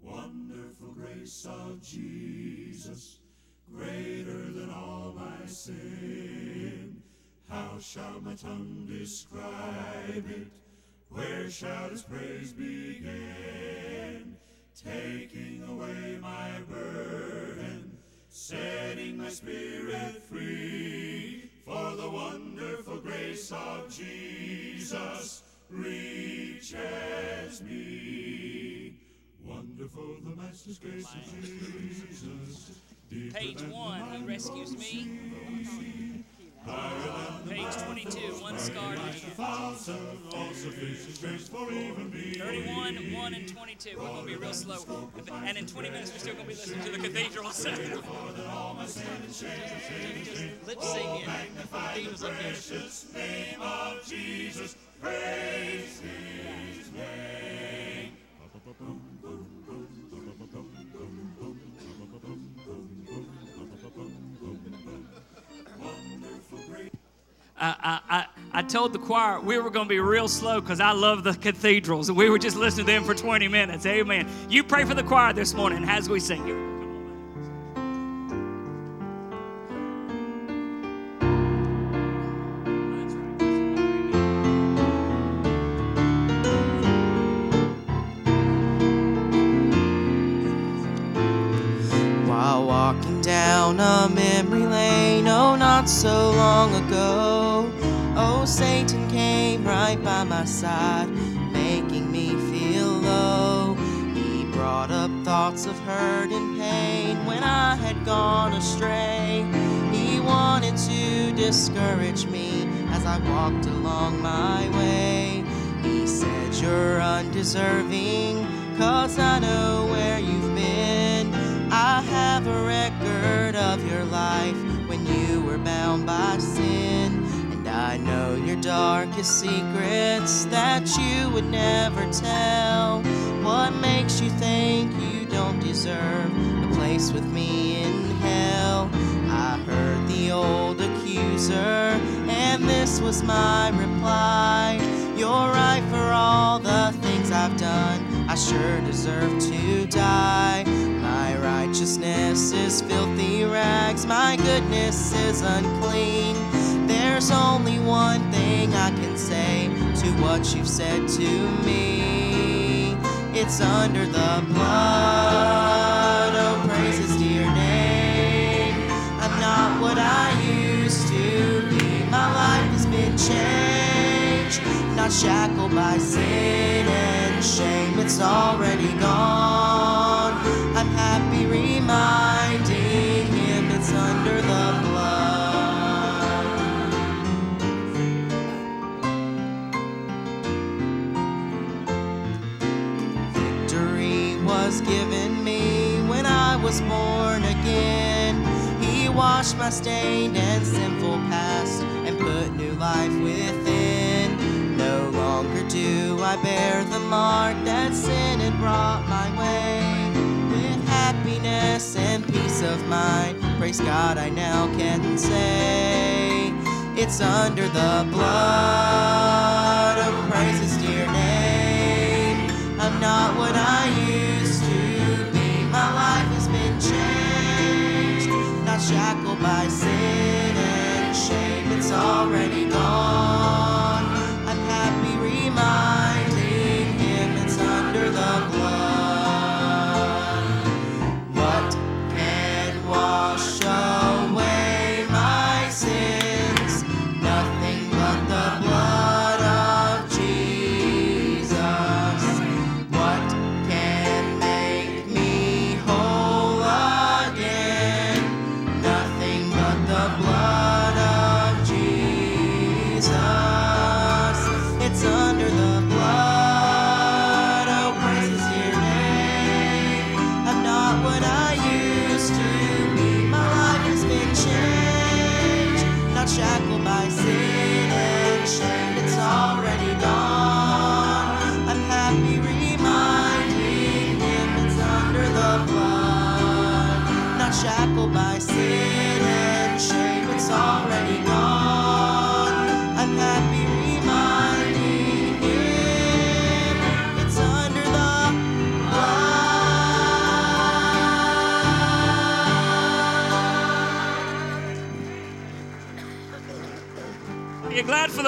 Wonderful grace of Jesus, greater than all my sin. How shall my tongue describe it? Where shall its praise begin? Taking away my burden, setting my spirit free. For the wonderful grace of Jesus reaches me. Wonderful the Master's grace of Jesus. Page one, he rescues me. Page 22, one me. 31, 1, and 22. We're going to be real slow. And in 20 minutes, we're still going to be listening to the cathedral. So. Just lip singing. The cathedral's up here. Precious name of Jesus, praise His name. I, I, I, told the choir we were going to be real slow because I love the cathedrals. We were just listening to them for 20 minutes. Amen. You pray for the choir this morning as we sing it. While walking down a memory lane, oh, not so long ago, Satan came right by my side, making me feel low. He brought up thoughts of hurt and pain when I had gone astray. He wanted to discourage me as I walked along my way. He said, You're undeserving, cause I know where you've been. I have a record of your life when you were bound by sin. Darkest secrets that you would never tell. What makes you think you don't deserve a place with me in hell? I heard the old accuser, and this was my reply. You're right for all the things I've done. I sure deserve to die. My righteousness is filthy rags, my goodness is unclean. There's only one thing I can say to what you've said to me. It's under the blood, oh, praise his dear name. I'm not what I used to be, my life has been changed. Not shackled by sin and shame, it's already gone. I'm happy reminding was born again. He washed my stained and sinful past and put new life within. No longer do I bear the mark that sin had brought my way. With happiness and peace of mind, praise God, I now can say it's under the blood of His dear name. I'm not what I used shackled by sin and shame. It's already gone.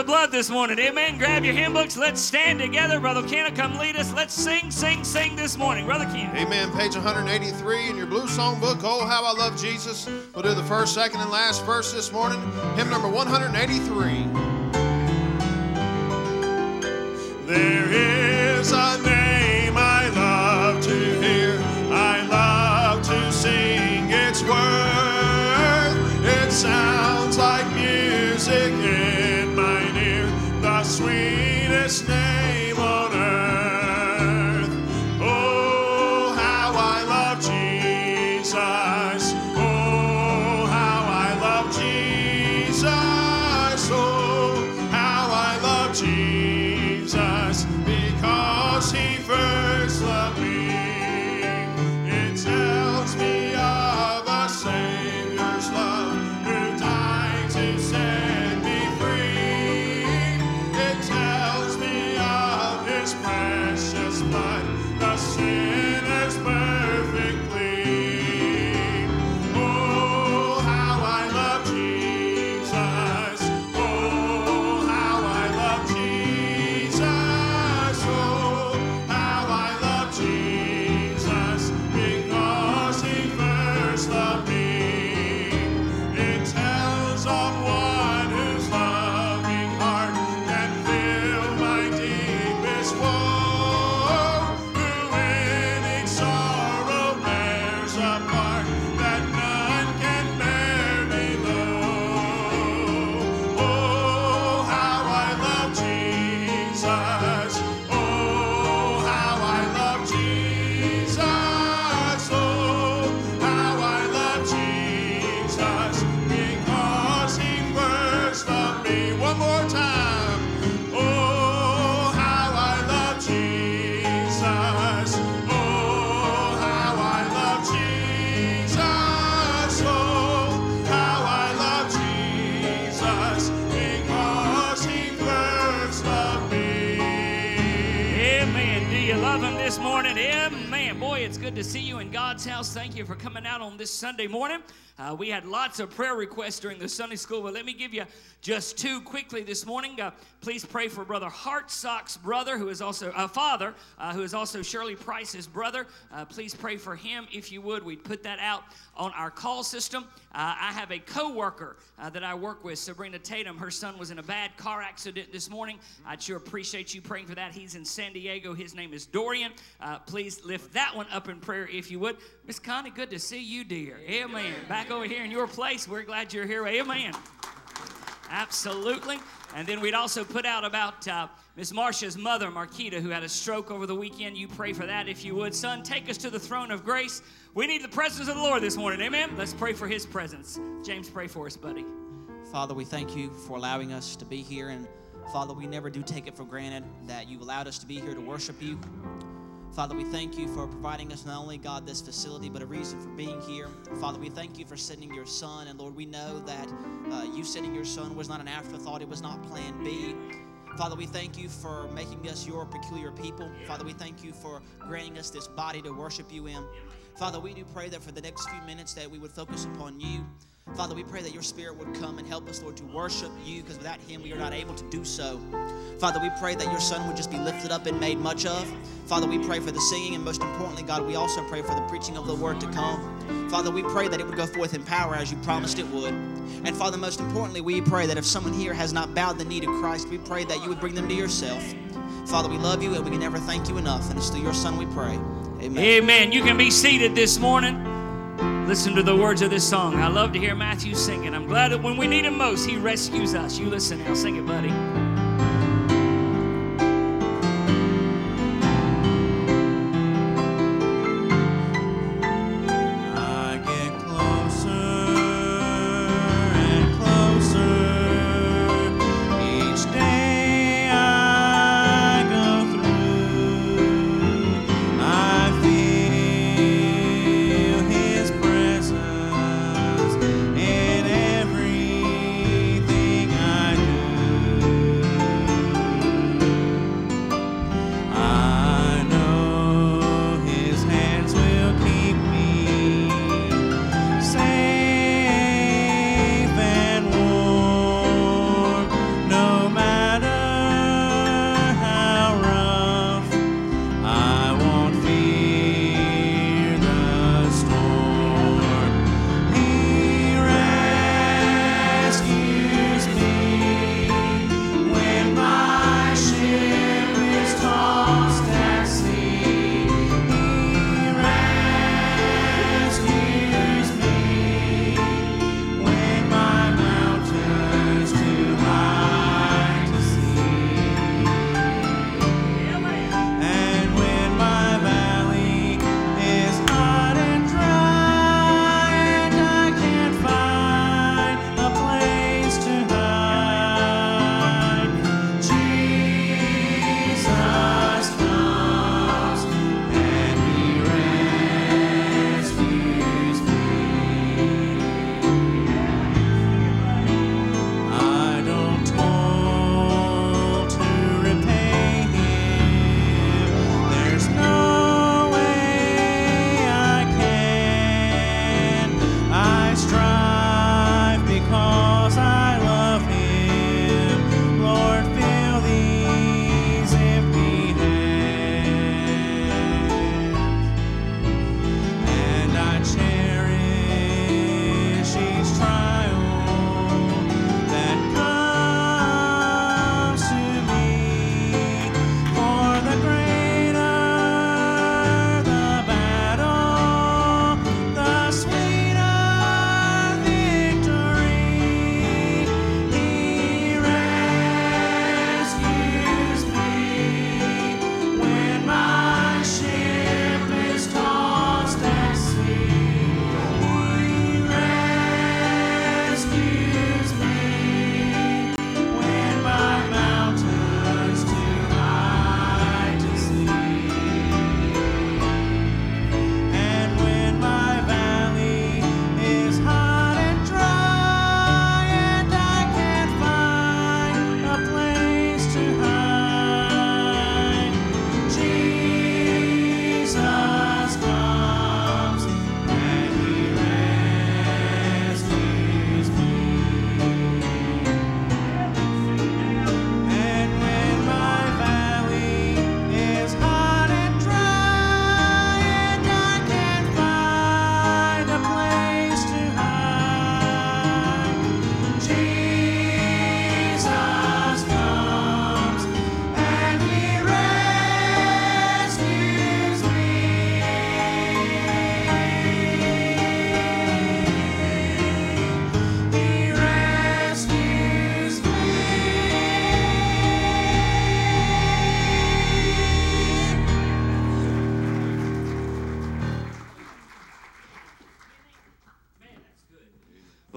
The blood this morning. Amen. Grab your hymn books. Let's stand together. Brother Ken come lead us. Let's sing, sing, sing this morning. Brother Ken. Amen. Page 183 in your blue song book. Oh, how I love Jesus. We'll do the first, second, and last verse this morning. Hymn number 183. There is a name house. Thank you for coming out on this Sunday morning. Uh, we had lots of prayer requests during the Sunday school, but let me give you just two quickly this morning. Uh, please pray for Brother Hartsock's brother, who is also a uh, father, uh, who is also Shirley Price's brother. Uh, please pray for him if you would. We'd put that out on our call system. Uh, I have a co-worker that I work with, Sabrina Tatum. Her son was in a bad car accident this morning. I'd sure appreciate you praying for that. He's in San Diego. His name is Dorian. Please lift that one up in prayer if you would. Miss Connie, good to see you, dear. Amen. Back over here in your place. We're glad you're here. Amen. Absolutely. And then we'd also put out about uh, Miss Marcia's mother, Marquita, who had a stroke over the weekend. You pray for that if you would. Son, take us to the throne of grace. We need the presence of the Lord this morning. Amen. Let's pray for his presence. James, pray for us, buddy. Father, we thank you for allowing us to be here. And Father, we never do take it for granted that you've allowed us to be here to worship you. Father, we thank you for providing us not only, God, this facility, but a reason for being here. Father, we thank you for sending your son. And Lord, we know that uh, you sending your son was not an afterthought, it was not plan B. Father, we thank you for making us your peculiar people. Father, we thank you for granting us this body to worship you in. Father, we do pray that for the next few minutes that we would focus upon you. Father, we pray that your spirit would come and help us, Lord, to worship you because without him we are not able to do so. Father, we pray that your son would just be lifted up and made much of. Father, we pray for the singing and most importantly, God, we also pray for the preaching of the word to come. Father, we pray that it would go forth in power as you promised it would. And Father, most importantly, we pray that if someone here has not bowed the knee to Christ, we pray that you would bring them to yourself. Father, we love you and we can never thank you enough. And it's through your son we pray. Amen. Amen. You can be seated this morning. Listen to the words of this song. I love to hear Matthew singing. I'm glad that when we need him most, he rescues us. You listen now. Sing it, buddy.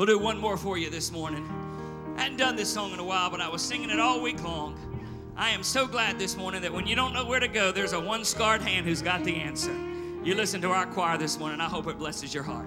We'll do one more for you this morning. I hadn't done this song in a while, but I was singing it all week long. I am so glad this morning that when you don't know where to go, there's a one scarred hand who's got the answer. You listen to our choir this morning. I hope it blesses your heart.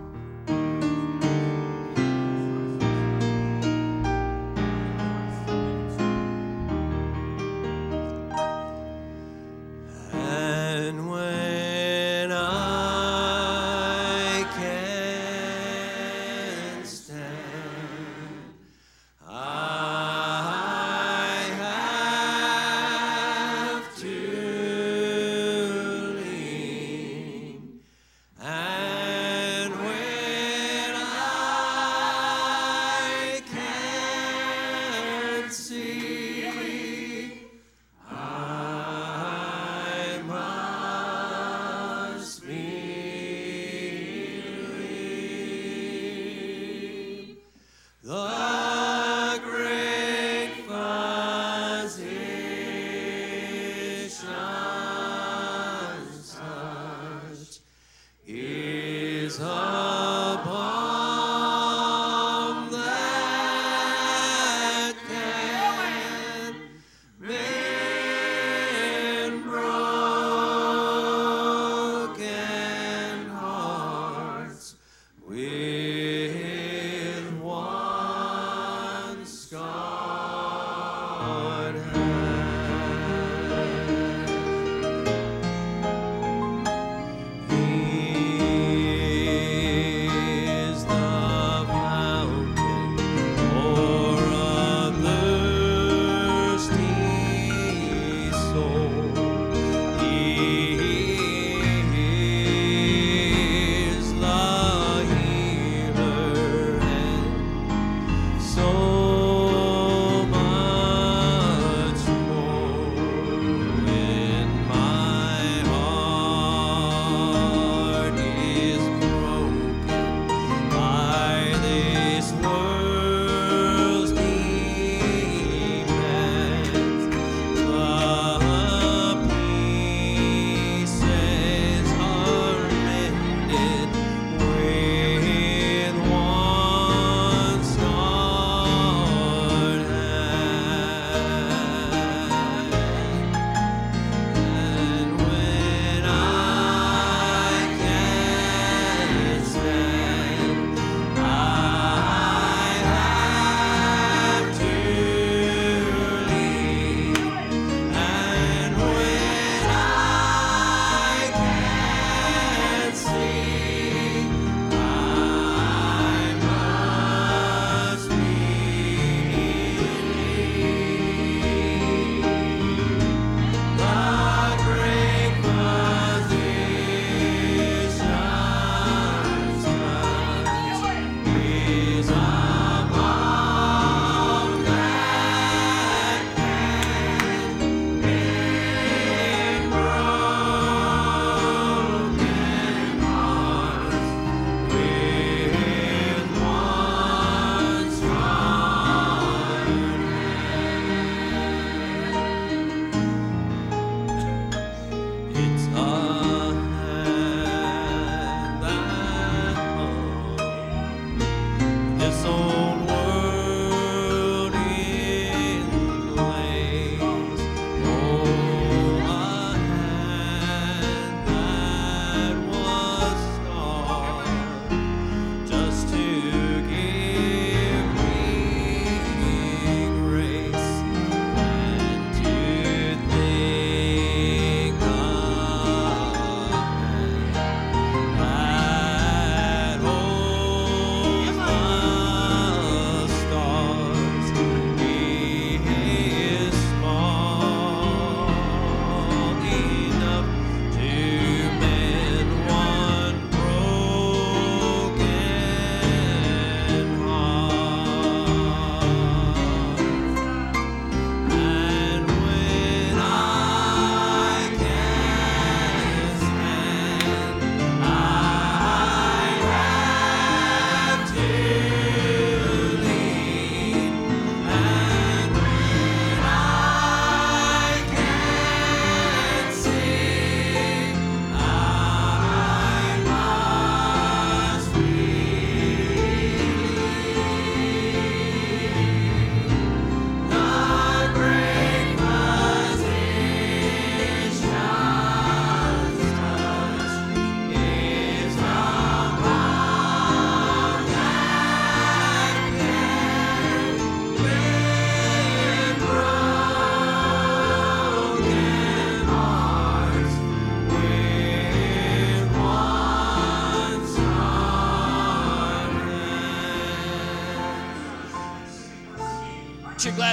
this old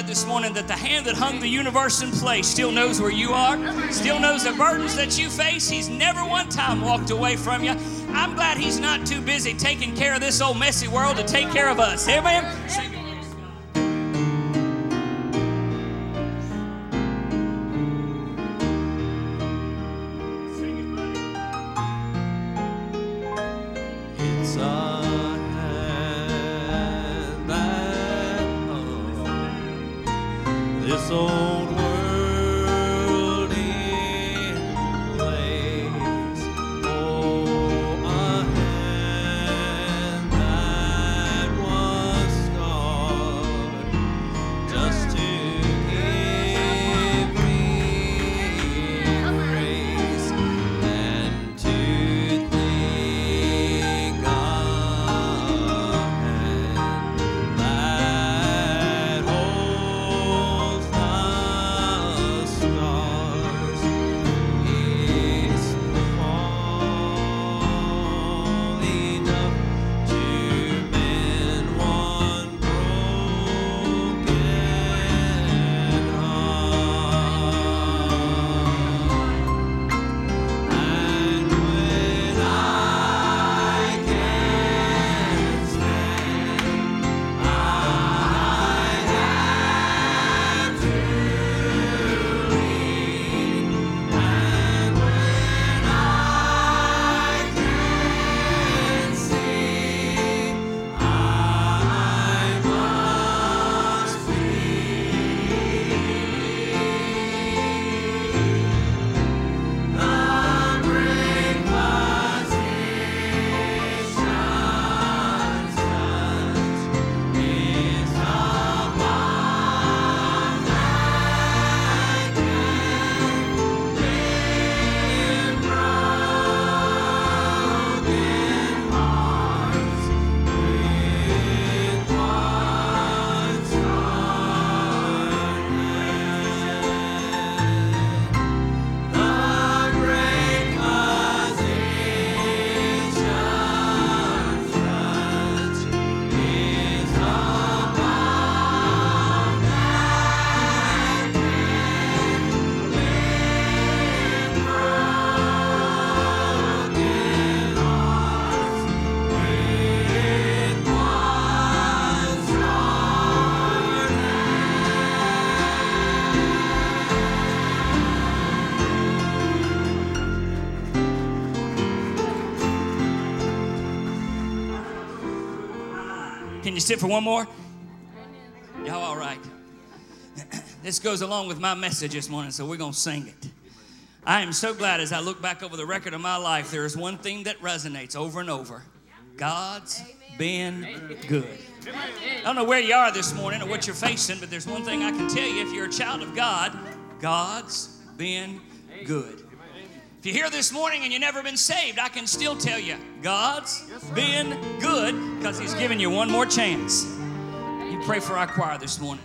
this morning that the hand that hung the universe in place still knows where you are, still knows the burdens that you face. He's never one time walked away from you. I'm glad He's not too busy taking care of this old messy world to take care of us. Amen. You sit for one more? Y'all all right? This goes along with my message this morning, so we're going to sing it. I am so glad as I look back over the record of my life, there is one thing that resonates over and over God's been good. I don't know where you are this morning or what you're facing, but there's one thing I can tell you if you're a child of God, God's been good. You're here this morning and you've never been saved, I can still tell you God's been good because He's given you one more chance. You pray for our choir this morning.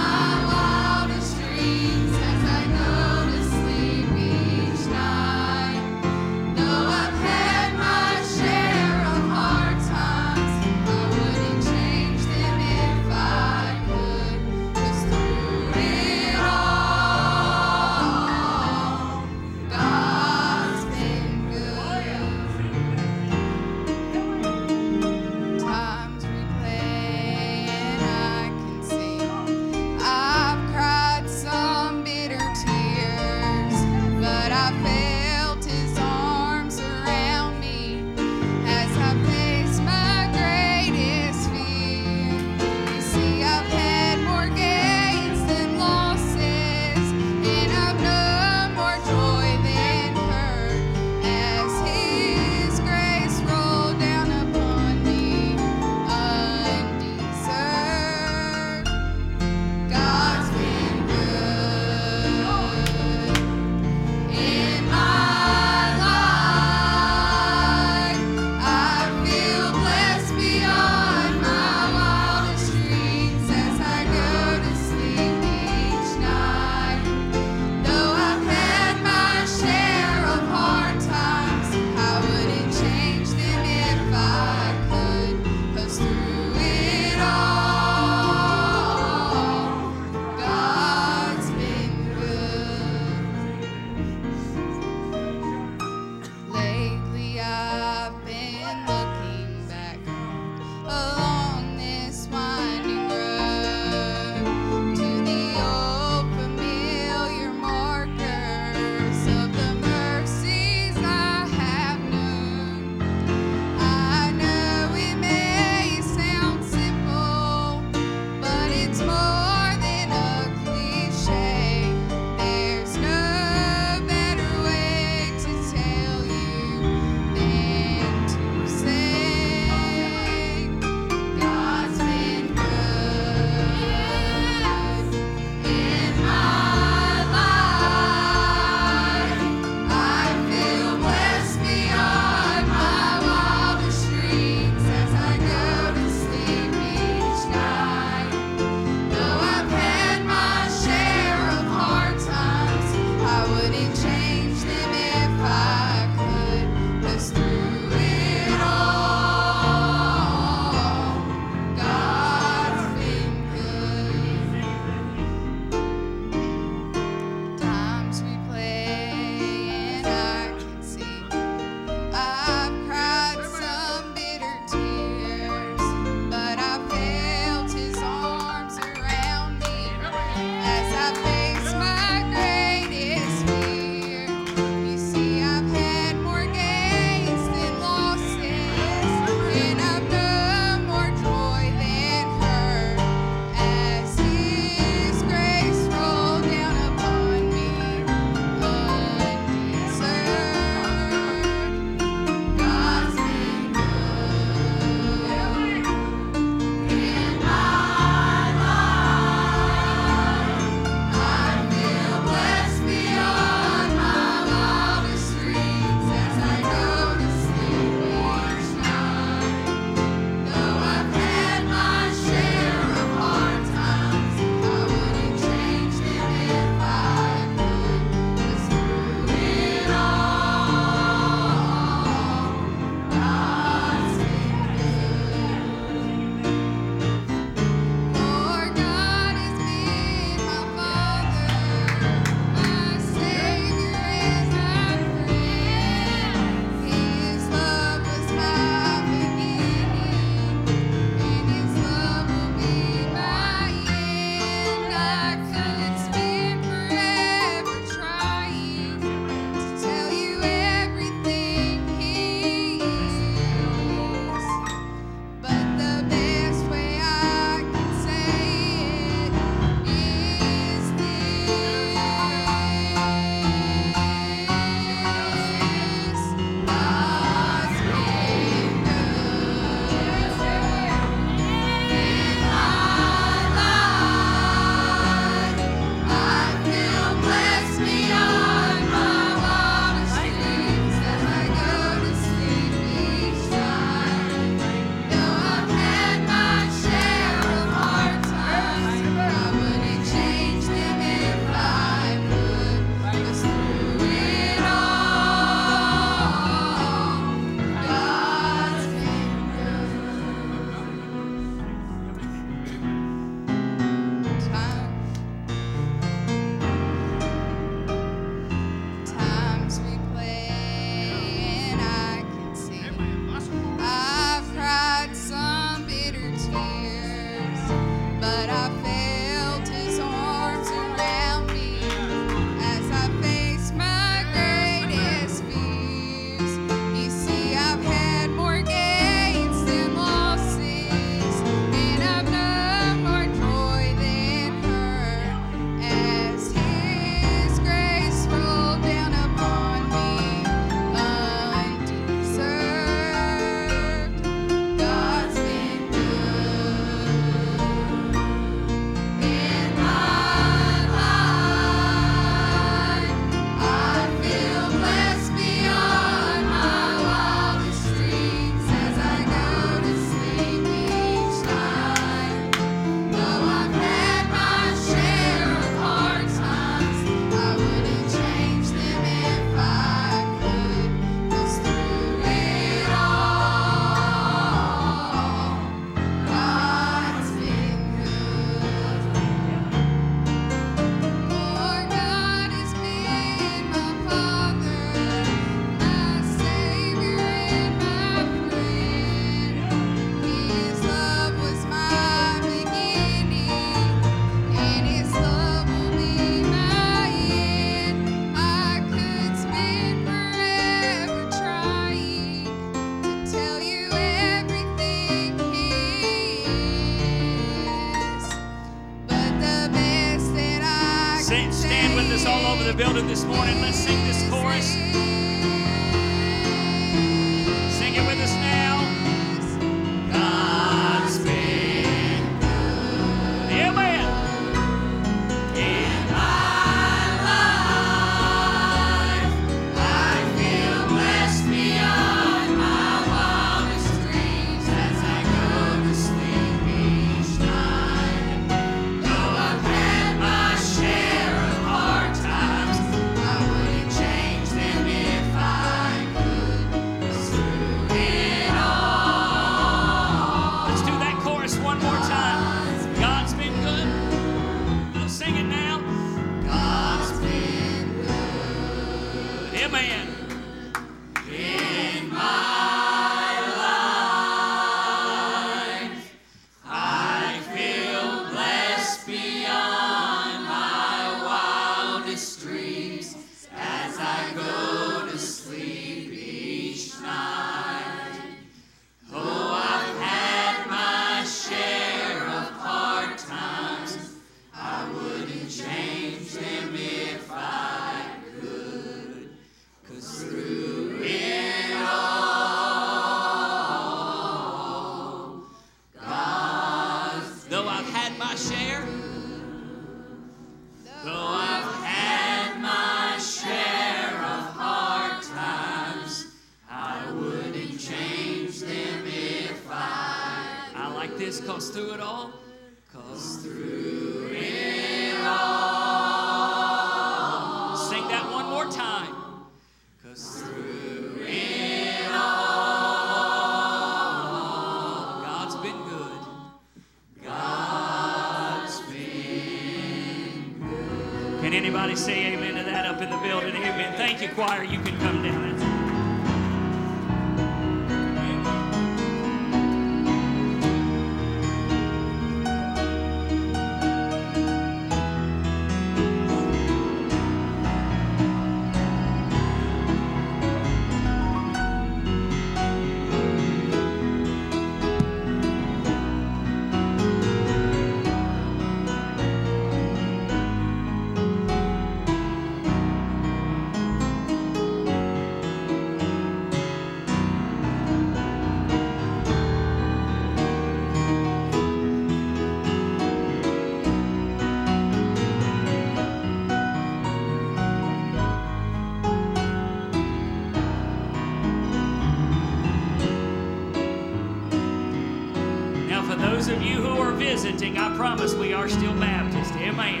I promise we are still Baptist. Amen.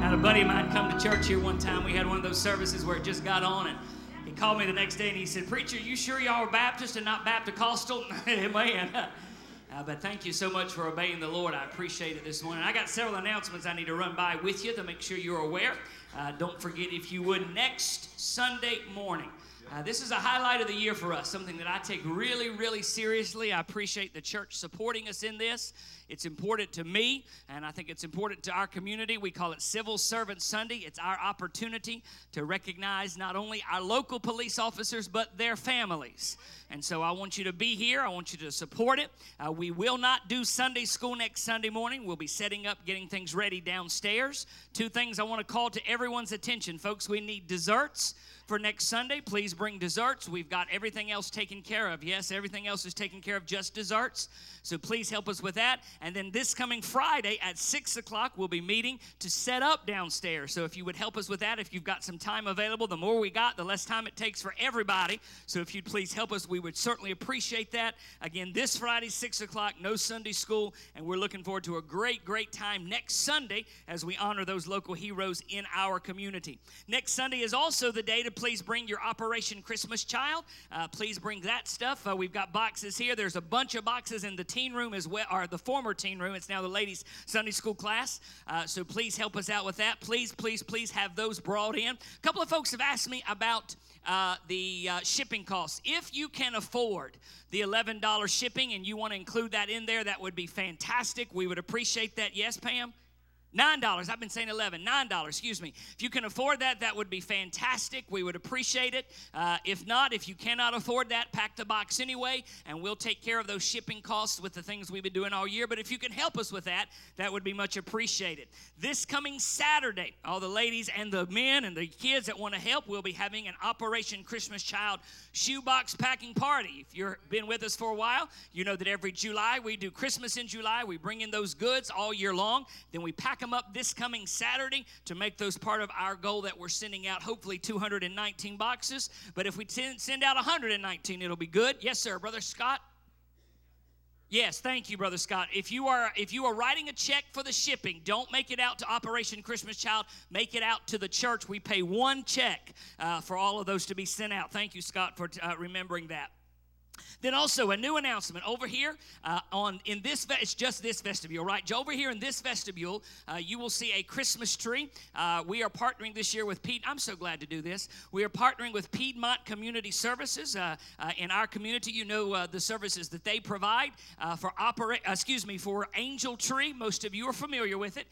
Had a buddy of mine come to church here one time. We had one of those services where it just got on, and he called me the next day and he said, Preacher, you sure y'all are Baptist and not Baptist-costal? Amen. Uh, but thank you so much for obeying the Lord. I appreciate it this morning. I got several announcements I need to run by with you to make sure you're aware. Uh, don't forget, if you would, next Sunday morning. Uh, this is a highlight of the year for us, something that I take really, really seriously. I appreciate the church supporting us in this. It's important to me, and I think it's important to our community. We call it Civil Servant Sunday. It's our opportunity to recognize not only our local police officers, but their families. And so I want you to be here. I want you to support it. Uh, we will not do Sunday school next Sunday morning. We'll be setting up, getting things ready downstairs. Two things I want to call to everyone's attention, folks. We need desserts for next Sunday. Please bring desserts. We've got everything else taken care of. Yes, everything else is taken care of, just desserts. So please help us with that. And then this coming Friday at 6 o'clock, we'll be meeting to set up downstairs. So if you would help us with that, if you've got some time available, the more we got, the less time it takes for everybody. So if you'd please help us, we would certainly appreciate that. Again, this Friday, 6 o'clock, no Sunday school. And we're looking forward to a great, great time next Sunday as we honor those local heroes in our community. Next Sunday is also the day to please bring your Operation Christmas Child. Uh, please bring that stuff. Uh, we've got boxes here. There's a bunch of boxes in the teen room as well, or the former teen room. It's now the ladies' Sunday school class. Uh, so please help us out with that. Please, please, please have those brought in. A couple of folks have asked me about uh, the uh, shipping costs. If you can afford the $11 shipping and you want to include that in there, that would be fantastic. We would appreciate that. Yes, Pam? Nine dollars. I've been saying eleven. Nine dollars. Excuse me. If you can afford that, that would be fantastic. We would appreciate it. Uh, if not, if you cannot afford that, pack the box anyway, and we'll take care of those shipping costs with the things we've been doing all year. But if you can help us with that, that would be much appreciated. This coming Saturday, all the ladies and the men and the kids that want to help, we'll be having an Operation Christmas Child shoebox packing party. If you've been with us for a while, you know that every July we do Christmas in July. We bring in those goods all year long. Then we pack them up this coming Saturday to make those part of our goal that we're sending out hopefully 219 boxes. But if we send send out 119, it'll be good. Yes, sir, Brother Scott. Yes, thank you, Brother Scott. If you are if you are writing a check for the shipping, don't make it out to Operation Christmas Child. Make it out to the church. We pay one check uh, for all of those to be sent out. Thank you, Scott, for uh, remembering that. Then also a new announcement over here uh, on in this ve- it's just this vestibule, right? Over here in this vestibule, uh, you will see a Christmas tree. Uh, we are partnering this year with Pete. I'm so glad to do this. We are partnering with Piedmont Community Services uh, uh, in our community. You know uh, the services that they provide for operate. excuse me for Angel Tree. Most of you are familiar with it.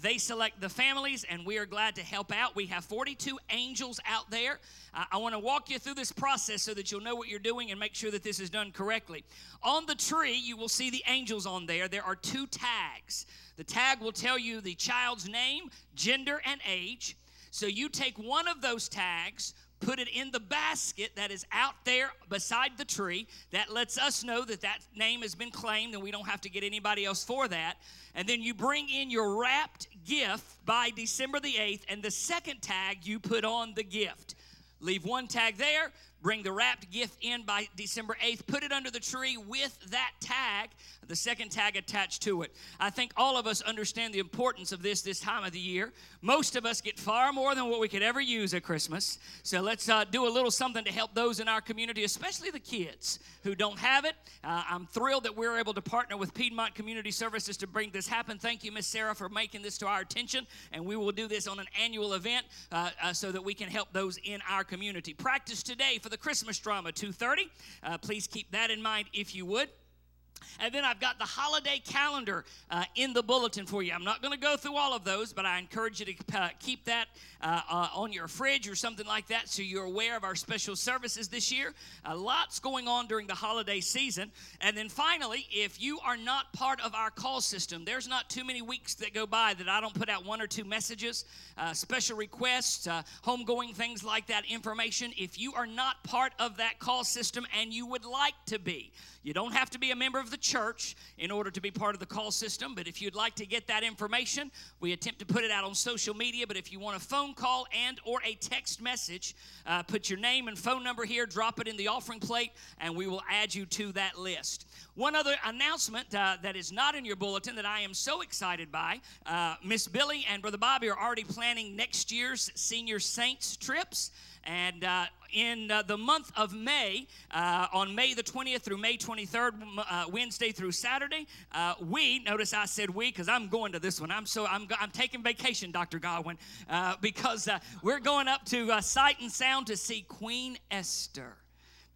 They select the families, and we are glad to help out. We have 42 angels out there. I want to walk you through this process so that you'll know what you're doing and make sure that this is done correctly. On the tree, you will see the angels on there. There are two tags. The tag will tell you the child's name, gender, and age. So you take one of those tags, put it in the basket that is out there beside the tree. That lets us know that that name has been claimed and we don't have to get anybody else for that. And then you bring in your wrapped gift by December the 8th, and the second tag you put on the gift. Leave one tag there, bring the wrapped gift in by December 8th, put it under the tree with that tag, the second tag attached to it. I think all of us understand the importance of this this time of the year. Most of us get far more than what we could ever use at Christmas. So let's uh, do a little something to help those in our community, especially the kids who don't have it. Uh, I'm thrilled that we're able to partner with Piedmont Community Services to bring this happen. Thank you, Miss Sarah, for making this to our attention. And we will do this on an annual event uh, uh, so that we can help those in our community. Practice today for the Christmas drama, 2:30. Uh, please keep that in mind if you would. And then I've got the holiday calendar uh, in the bulletin for you. I'm not going to go through all of those, but I encourage you to uh, keep that uh, uh, on your fridge or something like that so you're aware of our special services this year. Uh, lots going on during the holiday season. And then finally, if you are not part of our call system, there's not too many weeks that go by that I don't put out one or two messages, uh, special requests, homegoing things like that information. If you are not part of that call system and you would like to be, you don't have to be a member of the church in order to be part of the call system, but if you'd like to get that information, we attempt to put it out on social media. But if you want a phone call and or a text message, uh, put your name and phone number here, drop it in the offering plate, and we will add you to that list. One other announcement uh, that is not in your bulletin that I am so excited by uh, Miss Billy and Brother Bobby are already planning next year's Senior Saints trips. And uh, in uh, the month of May, uh, on May the 20th through May 23rd, uh, Wednesday through Saturday, uh, we, notice I said we because I'm going to this one. I'm so, I'm, I'm taking vacation, Dr. Godwin, uh, because we're going up to Sight and Sound to see Queen Esther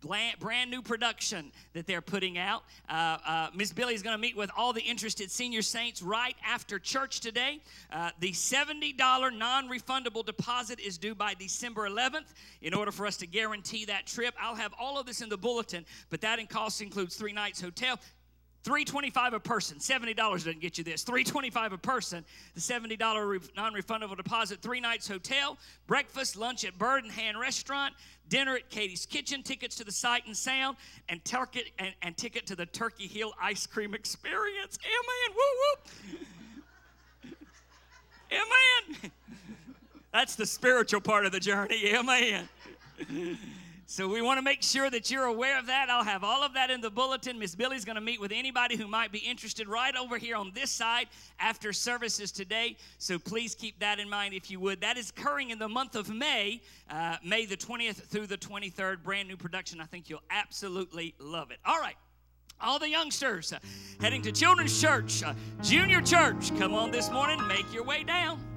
brand new production that they're putting out. Uh, uh, Miss Billy is going to meet with all the interested senior saints right after church today. Uh, the $70 non refundable deposit is due by December 11th. In order for us to guarantee that trip, I'll have all of this in the bulletin, but that in cost includes three nights hotel. 325 a person $70 doesn't get you this. 325 a person the $70 non-refundable deposit three nights hotel breakfast lunch at Bird-in-Hand restaurant dinner at katie's kitchen tickets to the sight and sound and, ticket, and, and ticket to the turkey hill ice cream experience. Amen woo woo amen that's the spiritual part of the journey. Amen so we want to make sure that you're aware of that. I'll have all of that in the bulletin. Miss Billy's going to meet with anybody who might be interested right over here on this side after services today. So please keep that in mind if you would. That is occurring in the month of May, uh, May the 20th through the 23rd. Brand new production. I think you'll absolutely love it. All right. All the youngsters uh, heading to Children's Church, uh, Junior Church, come on this morning, make your way down.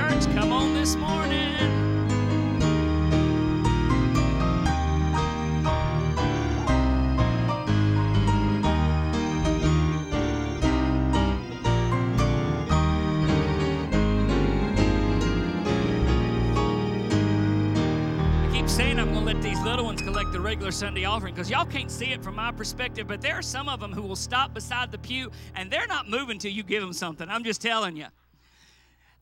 Church, come on this morning. I keep saying I'm going to let these little ones collect the regular Sunday offering because y'all can't see it from my perspective, but there are some of them who will stop beside the pew and they're not moving till you give them something. I'm just telling you.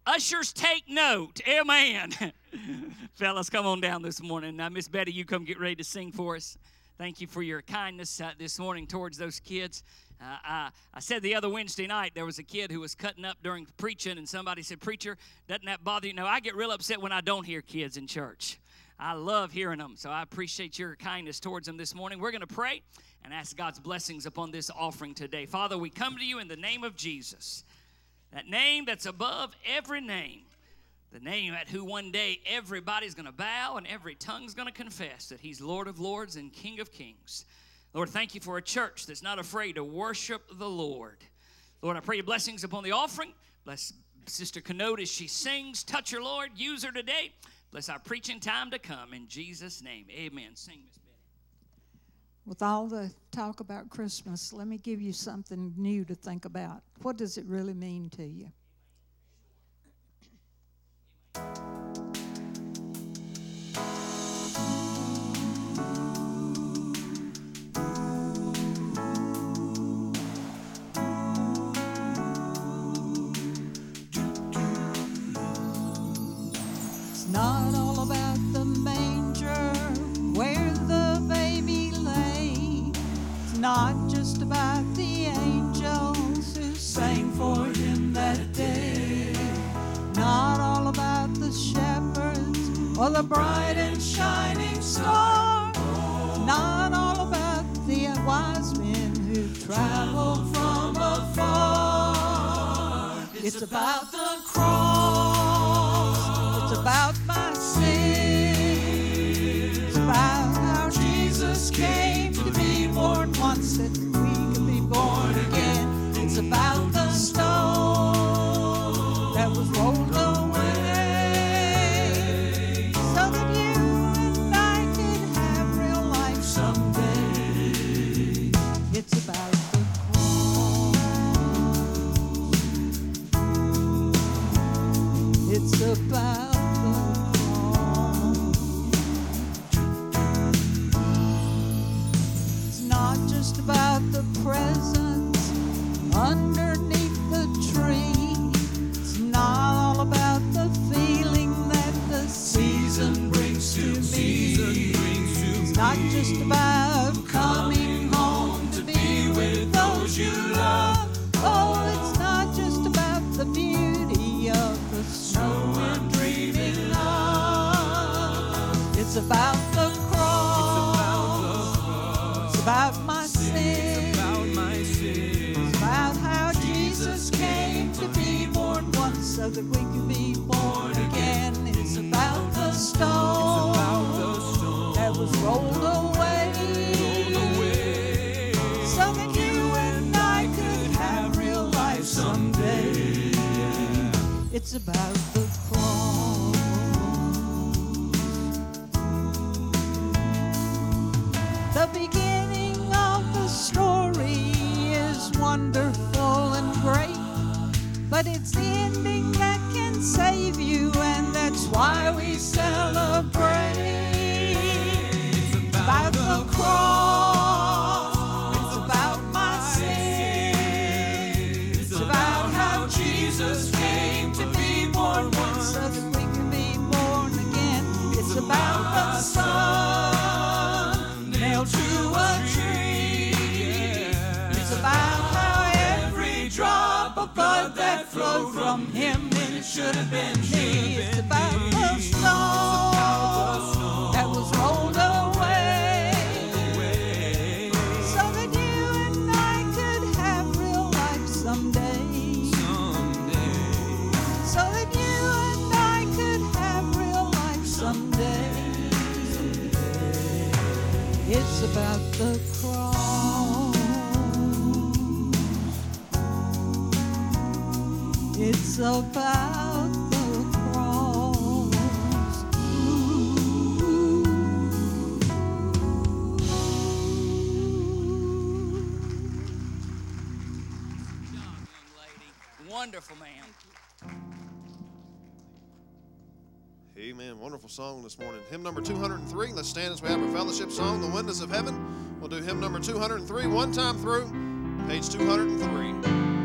Ushers, take note. Amen. Fellas, come on down this morning. Now, Miss Betty, you come get ready to sing for us. Thank you for your kindness uh, this morning towards those kids. Uh, I, I said the other Wednesday night there was a kid who was cutting up during preaching, and somebody said, Preacher, doesn't that bother you? No, I get real upset when I don't hear kids in church. I love hearing them, so I appreciate your kindness towards them this morning. We're going to pray and ask God's blessings upon this offering today. Father, we come to you in the name of Jesus, that name that's above every name, the name at who one day everybody's going to bow and every tongue's going to confess that He's Lord of Lords and King of Kings. Lord, thank you for a church that's not afraid to worship the Lord. Lord, I pray your blessings upon the offering. Bless Sister Canode as she sings. Touch her, Lord. Use her today. Bless our preaching time to come. In Jesus' name, amen. Sing. With all the talk about Christmas, let me give you something new to think about. What does it really mean to you? Not just about the angels who sang for him that day. Not all about the shepherds or the bright and shining star. Not all about the wise men who traveled from afar. It's about the cross. About so that we can be born again. It's about the stone that was rolled away so that you and I could have real life someday. It's about the cross. The beginning of the story is wonderful and great, but it's the ending save you, and that's why we celebrate. It's about the cross. From him and it should have been me. It's about the that was rolled away so that you and I could have real life someday. So that you and I could have real life someday. It's about the Wonderful man. Amen. Wonderful song this morning. Hymn number 203. Let's stand as we have our fellowship song, The Windows of Heaven. We'll do hymn number 203 one time through, page 203.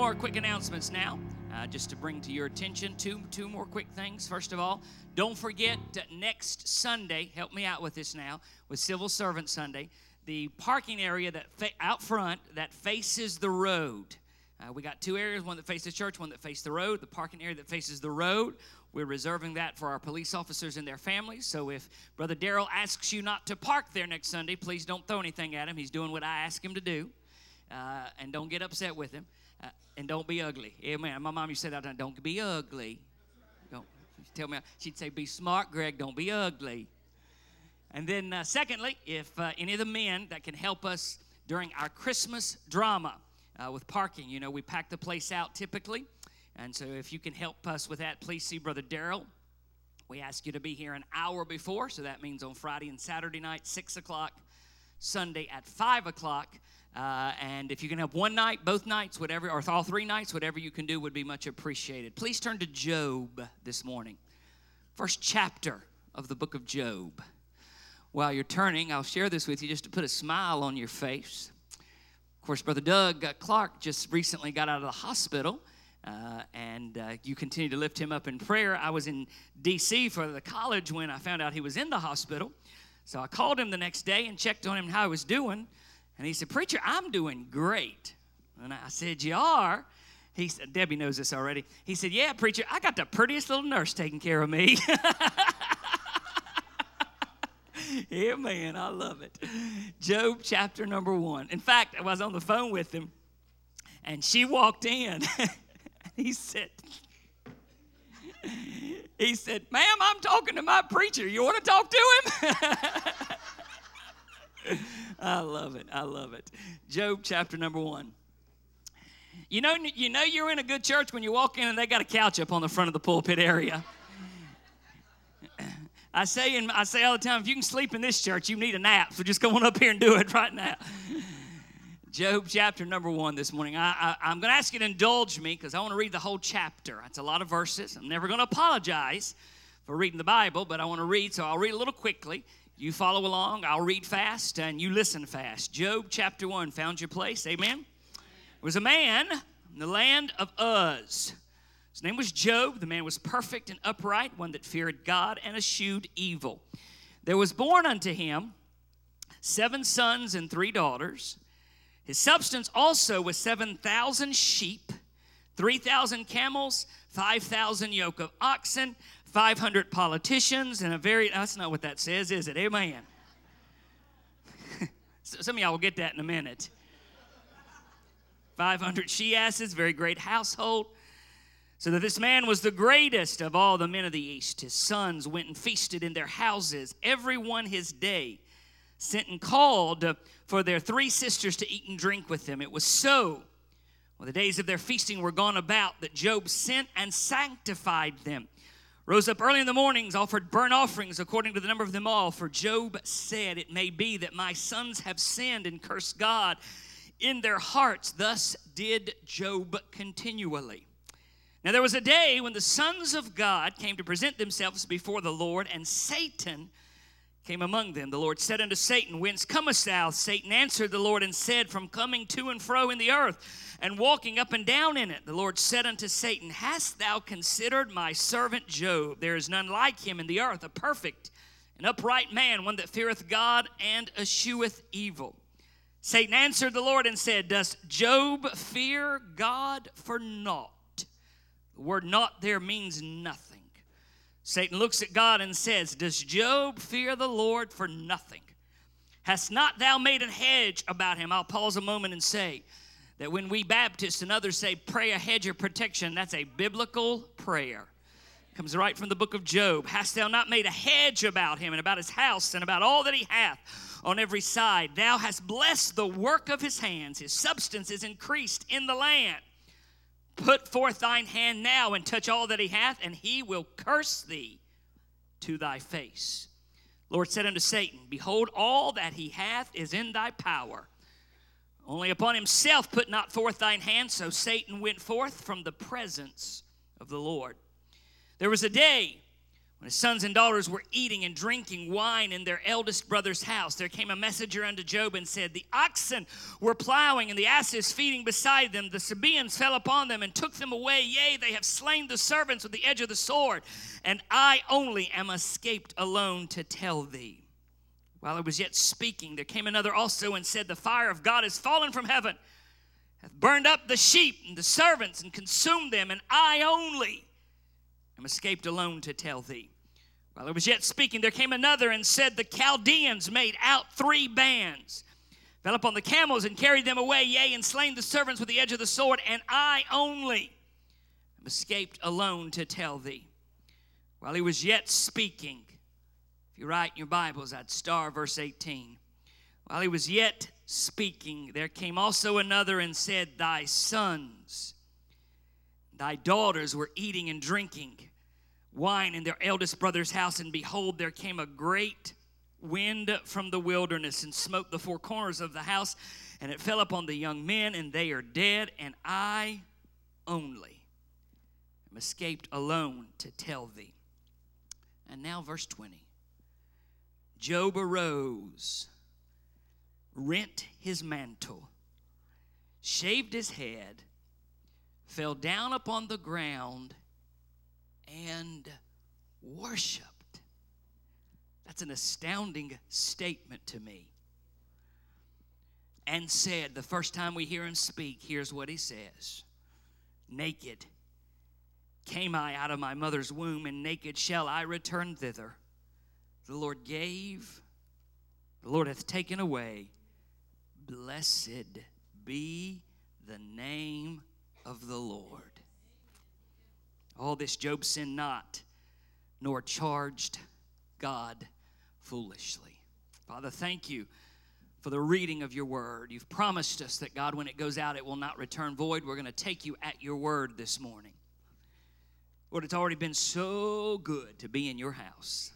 More quick announcements now, uh, just to bring to your attention. Two, two more quick things. First of all, don't forget next Sunday, help me out with this now, with Civil Servant Sunday, the parking area that fa- out front that faces the road. Uh, we got two areas one that faces the church, one that faces the road. The parking area that faces the road, we're reserving that for our police officers and their families. So if Brother Darrell asks you not to park there next Sunday, please don't throw anything at him. He's doing what I ask him to do. Uh, and don't get upset with him. Uh, and don't be ugly. Amen. My mom used to say that don't be ugly. Don't tell me. She'd say, be smart, Greg. Don't be ugly. And then, uh, secondly, if uh, any of the men that can help us during our Christmas drama uh, with parking, you know, we pack the place out typically. And so, if you can help us with that, please see Brother Daryl. We ask you to be here an hour before, so that means on Friday and Saturday night, 6 o'clock, Sunday at 5 o'clock. Uh, and if you can have one night, both nights, whatever, or all three nights, whatever you can do would be much appreciated. Please turn to Job this morning. First chapter of the book of Job. While you're turning, I'll share this with you just to put a smile on your face. Of course, Brother Doug uh, Clark just recently got out of the hospital, uh, and uh, you continue to lift him up in prayer. I was in D.C. for the college when I found out he was in the hospital. So I called him the next day and checked on him how he was doing. And he said, Preacher, I'm doing great. And I said, You are? He said, Debbie knows this already. He said, Yeah, preacher, I got the prettiest little nurse taking care of me. yeah, man, I love it. Job chapter number one. In fact, I was on the phone with him, and she walked in. And he said, he said, Ma'am, I'm talking to my preacher. You want to talk to him? I love it. I love it. Job chapter number one. You know, you know you're in a good church when you walk in and they got a couch up on the front of the pulpit area. I say, and I say all the time, if you can sleep in this church, you need a nap. So just come on up here and do it right now. Job chapter number one this morning. I, am going to ask you to indulge me because I want to read the whole chapter. That's a lot of verses. I'm never going to apologize for reading the Bible, but I want to read, so I'll read a little quickly. You follow along, I'll read fast, and you listen fast. Job chapter 1, found your place, amen? There was a man in the land of Uz. His name was Job. The man was perfect and upright, one that feared God and eschewed evil. There was born unto him seven sons and three daughters. His substance also was 7,000 sheep, 3,000 camels, 5,000 yoke of oxen, 500 politicians, and a very, that's not what that says, is it? Amen. Some of y'all will get that in a minute. 500 she asses, very great household. So that this man was the greatest of all the men of the East. His sons went and feasted in their houses, every one his day, sent and called for their three sisters to eat and drink with them. It was so, when the days of their feasting were gone about, that Job sent and sanctified them. Rose up early in the mornings, offered burnt offerings according to the number of them all. For Job said, It may be that my sons have sinned and cursed God in their hearts. Thus did Job continually. Now there was a day when the sons of God came to present themselves before the Lord, and Satan came among them. The Lord said unto Satan, Whence comest thou? Satan answered the Lord and said, From coming to and fro in the earth, and walking up and down in it. The Lord said unto Satan, Hast thou considered my servant Job? There is none like him in the earth, a perfect and upright man, one that feareth God and escheweth evil. Satan answered the Lord and said, Does Job fear God for naught? The word not there means nothing. Satan looks at God and says, Does Job fear the Lord for nothing? Hast not thou made an hedge about him? I'll pause a moment and say that when we Baptists and others say, Pray a hedge of protection, that's a biblical prayer. Comes right from the book of Job. Hast thou not made a hedge about him and about his house and about all that he hath on every side? Thou hast blessed the work of his hands, his substance is increased in the land. Put forth thine hand now and touch all that he hath, and he will curse thee to thy face. Lord said unto Satan, Behold, all that he hath is in thy power. Only upon himself put not forth thine hand. So Satan went forth from the presence of the Lord. There was a day When his sons and daughters were eating and drinking wine in their eldest brother's house, there came a messenger unto Job and said, The oxen were plowing and the asses feeding beside them. The Sabaeans fell upon them and took them away. Yea, they have slain the servants with the edge of the sword, and I only am escaped alone to tell thee. While I was yet speaking, there came another also and said, The fire of God is fallen from heaven, hath burned up the sheep and the servants and consumed them, and I only am escaped alone to tell thee. While I was yet speaking, there came another and said, The Chaldeans made out three bands, fell upon the camels and carried them away, yea, and slain the servants with the edge of the sword, and I only am escaped alone to tell thee. While he was yet speaking, if you write in your Bibles, I'd star verse 18. While he was yet speaking, there came also another and said, Thy sons, thy daughters were eating and drinking wine in their eldest brother's house, and behold, there came a great wind from the wilderness and smote the four corners of the house, and it fell upon the young men, and they are dead, and I only am escaped alone to tell thee. And now, verse 20 Job arose, rent his mantle, shaved his head, fell down upon the ground, and worshiped. That's an astounding statement to me. And said, the first time we hear him speak, here's what he says Naked came I out of my mother's womb, and naked shall I return thither. The Lord gave, the Lord hath taken away. Blessed be the name of the Lord. All this Job sinned not, nor charged God foolishly. Father, thank you for the reading of your word. You've promised us that, God, when it goes out, it will not return void. We're going to take you at your word this morning. Lord, it's already been so good to be in your house.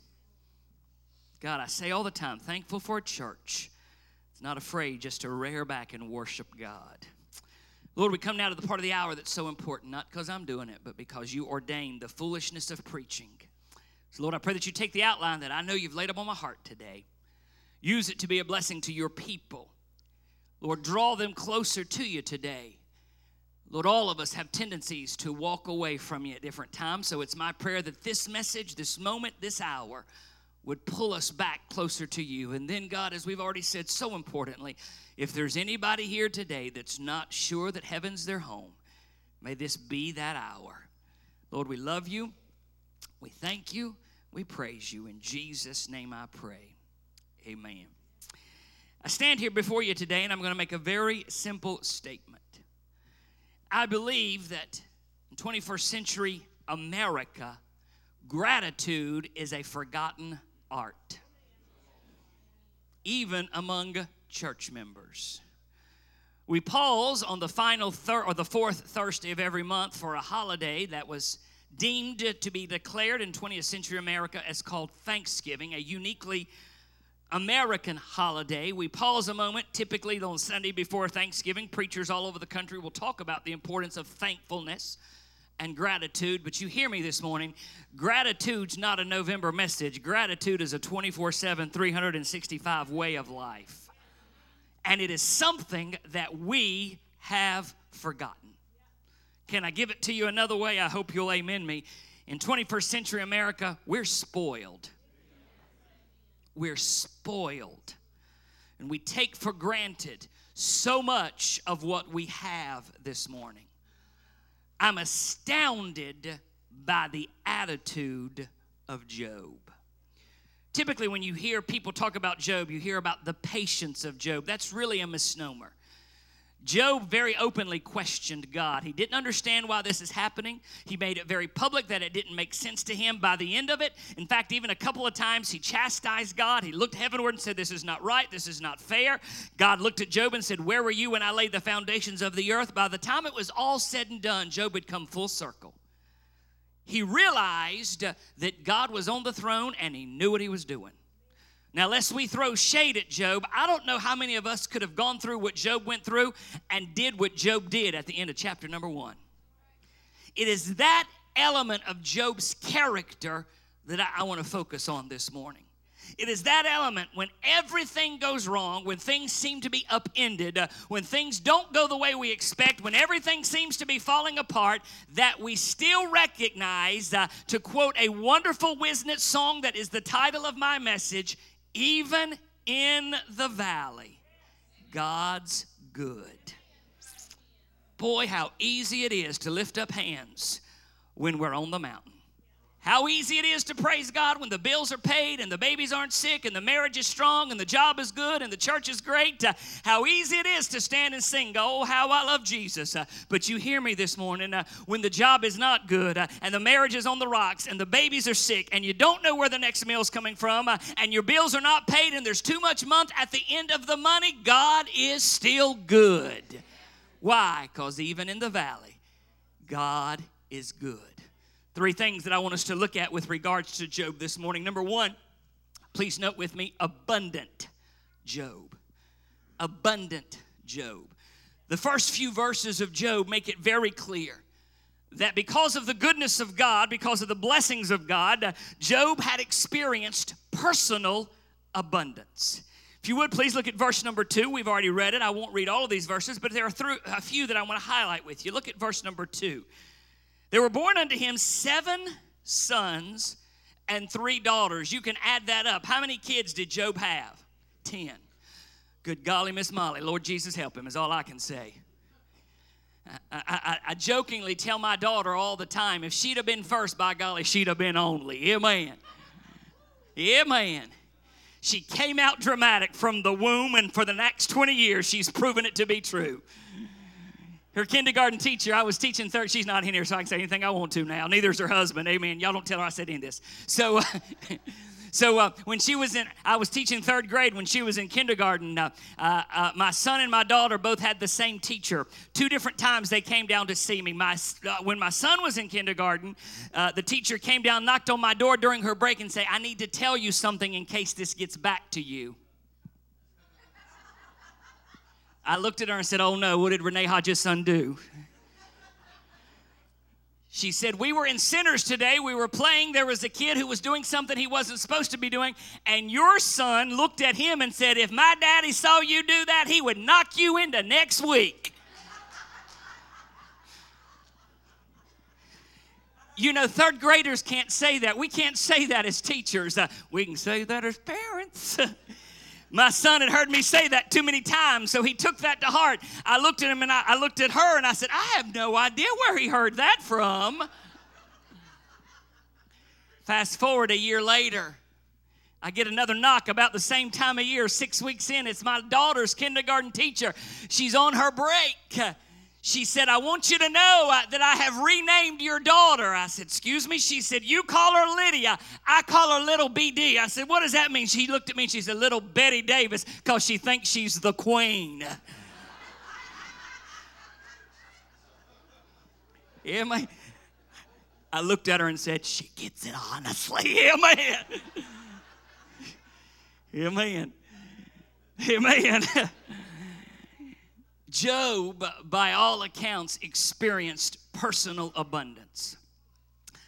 God, I say all the time, thankful for a church. It's not afraid just to rear back and worship God. Lord, we come now to the part of the hour that's so important, not because I'm doing it, but because you ordained the foolishness of preaching. So, Lord, I pray that you take the outline that I know you've laid up on my heart today. Use it to be a blessing to your people. Lord, draw them closer to you today. Lord, all of us have tendencies to walk away from you at different times. So it's my prayer that this message, this moment, this hour would pull us back closer to you. And then, God, as we've already said so importantly, if there's anybody here today that's not sure that heaven's their home, may this be that hour. Lord, we love you. We thank you. We praise you. In Jesus' name I pray. Amen. I stand here before you today and I'm going to make a very simple statement. I believe that in 21st century America, gratitude is a forgotten art, even among church members. We pause on the final third or the fourth Thursday of every month for a holiday that was deemed to be declared in 20th century America as called Thanksgiving, a uniquely American holiday. We pause a moment, typically on Sunday before Thanksgiving. Preachers all over the country will talk about the importance of thankfulness and gratitude. But you hear me this morning gratitude's not a November message, gratitude is a 24 7, 365 way of life. And it is something that we have forgotten. Can I give it to you another way? I hope you'll amen me. In 21st century America, we're spoiled. We're spoiled. And we take for granted so much of what we have this morning. I'm astounded by the attitude of Job. Typically, when you hear people talk about Job, you hear about the patience of Job. That's really a misnomer. Job very openly questioned God. He didn't understand why this is happening. He made it very public that it didn't make sense to him by the end of it. In fact, even a couple of times he chastised God. He looked heavenward and said, This is not right. This is not fair. God looked at Job and said, Where were you when I laid the foundations of the earth? By the time it was all said and done, Job had come full circle. He realized that God was on the throne and he knew what he was doing. Now, lest we throw shade at Job, I don't know how many of us could have gone through what Job went through and did what Job did at the end of chapter number one. It is that element of Job's character that I, I want to focus on this morning. It is that element when everything goes wrong, when things seem to be upended, uh, when things don't go the way we expect, when everything seems to be falling apart, that we still recognize, uh, to quote a wonderful Whisnant song that is the title of my message, even in the valley, God's good. Boy, how easy it is to lift up hands when we're on the mountain. How easy it is to praise God when the bills are paid and the babies aren't sick and the marriage is strong and the job is good and the church is great. Uh, how easy it is to stand and sing, Oh, how I love Jesus. Uh, but you hear me this morning uh, when the job is not good uh, and the marriage is on the rocks and the babies are sick and you don't know where the next meal's coming from uh, and your bills are not paid and there's too much month at the end of the money. God is still good. Why? Because even in the valley, God is good. Three things that I want us to look at with regards to Job this morning. Number one, please note with me abundant Job. Abundant Job. The first few verses of Job make it very clear that because of the goodness of God, because of the blessings of God, Job had experienced personal abundance. If you would please look at verse number two. We've already read it. I won't read all of these verses, but there are a few that I want to highlight with you. Look at verse number two. There were born unto him seven sons and three daughters. You can add that up. How many kids did Job have? Ten. Good golly, Miss Molly. Lord Jesus, help him, is all I can say. I, I, I jokingly tell my daughter all the time if she'd have been first, by golly, she'd have been only. Amen. Amen. She came out dramatic from the womb, and for the next 20 years, she's proven it to be true. Her kindergarten teacher, I was teaching third. She's not in here, so I can say anything I want to now. Neither is her husband. Amen. Y'all don't tell her I said any of this. So, so uh, when she was in, I was teaching third grade. When she was in kindergarten, uh, uh, uh, my son and my daughter both had the same teacher. Two different times they came down to see me. My, uh, when my son was in kindergarten, uh, the teacher came down, knocked on my door during her break, and say, "I need to tell you something in case this gets back to you." I looked at her and said, Oh no, what did Renee Hodges' son do? She said, We were in Sinners today. We were playing. There was a kid who was doing something he wasn't supposed to be doing. And your son looked at him and said, If my daddy saw you do that, he would knock you into next week. You know, third graders can't say that. We can't say that as teachers. Uh, we can say that as parents. My son had heard me say that too many times, so he took that to heart. I looked at him and I, I, looked at her and I said, I have no idea where he heard that from. Fast forward a year later, I get another knock about the same time of year, six weeks in. It's my daughter's kindergarten teacher. She's on her break she said, I want you to know uh, that I have renamed your daughter. I said, Excuse me? She said, You call her Lydia. I call her Little BD. I said, What does that mean? She looked at me and she said, Little Bette Davis, because she thinks she's the queen. yeah, man. I looked at her and said, She gets it honestly. Yeah, man. Yeah, man. Yeah, man. Job, by all accounts, experienced personal abundance.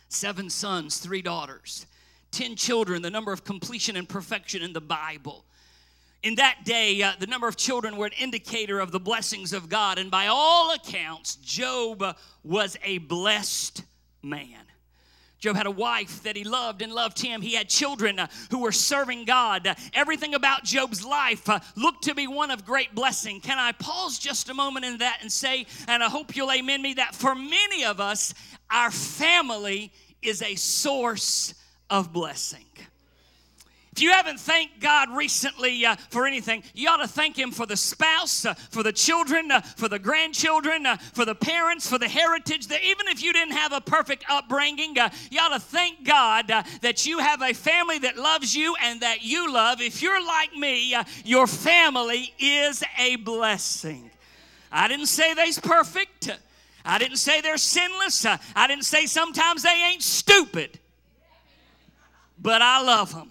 Seven sons, three daughters, ten children, the number of completion and perfection in the Bible. In that day, uh, the number of children were an indicator of the blessings of God, and by all accounts, Job was a blessed man. Job had a wife that he loved and loved him. He had children uh, who were serving God. Everything about Job's life uh, looked to be one of great blessing. Can I pause just a moment in that and say, and I hope you'll amen me, that for many of us, our family is a source of blessing. If you haven't thanked God recently uh, for anything, you ought to thank Him for the spouse, uh, for the children, uh, for the grandchildren, uh, for the parents, for the heritage. That even if you didn't have a perfect upbringing, uh, you ought to thank God uh, that you have a family that loves you and that you love. If you're like me, your family is a blessing. I didn't say they's perfect. I didn't say they're sinless. I didn't say sometimes they ain't stupid. But I love them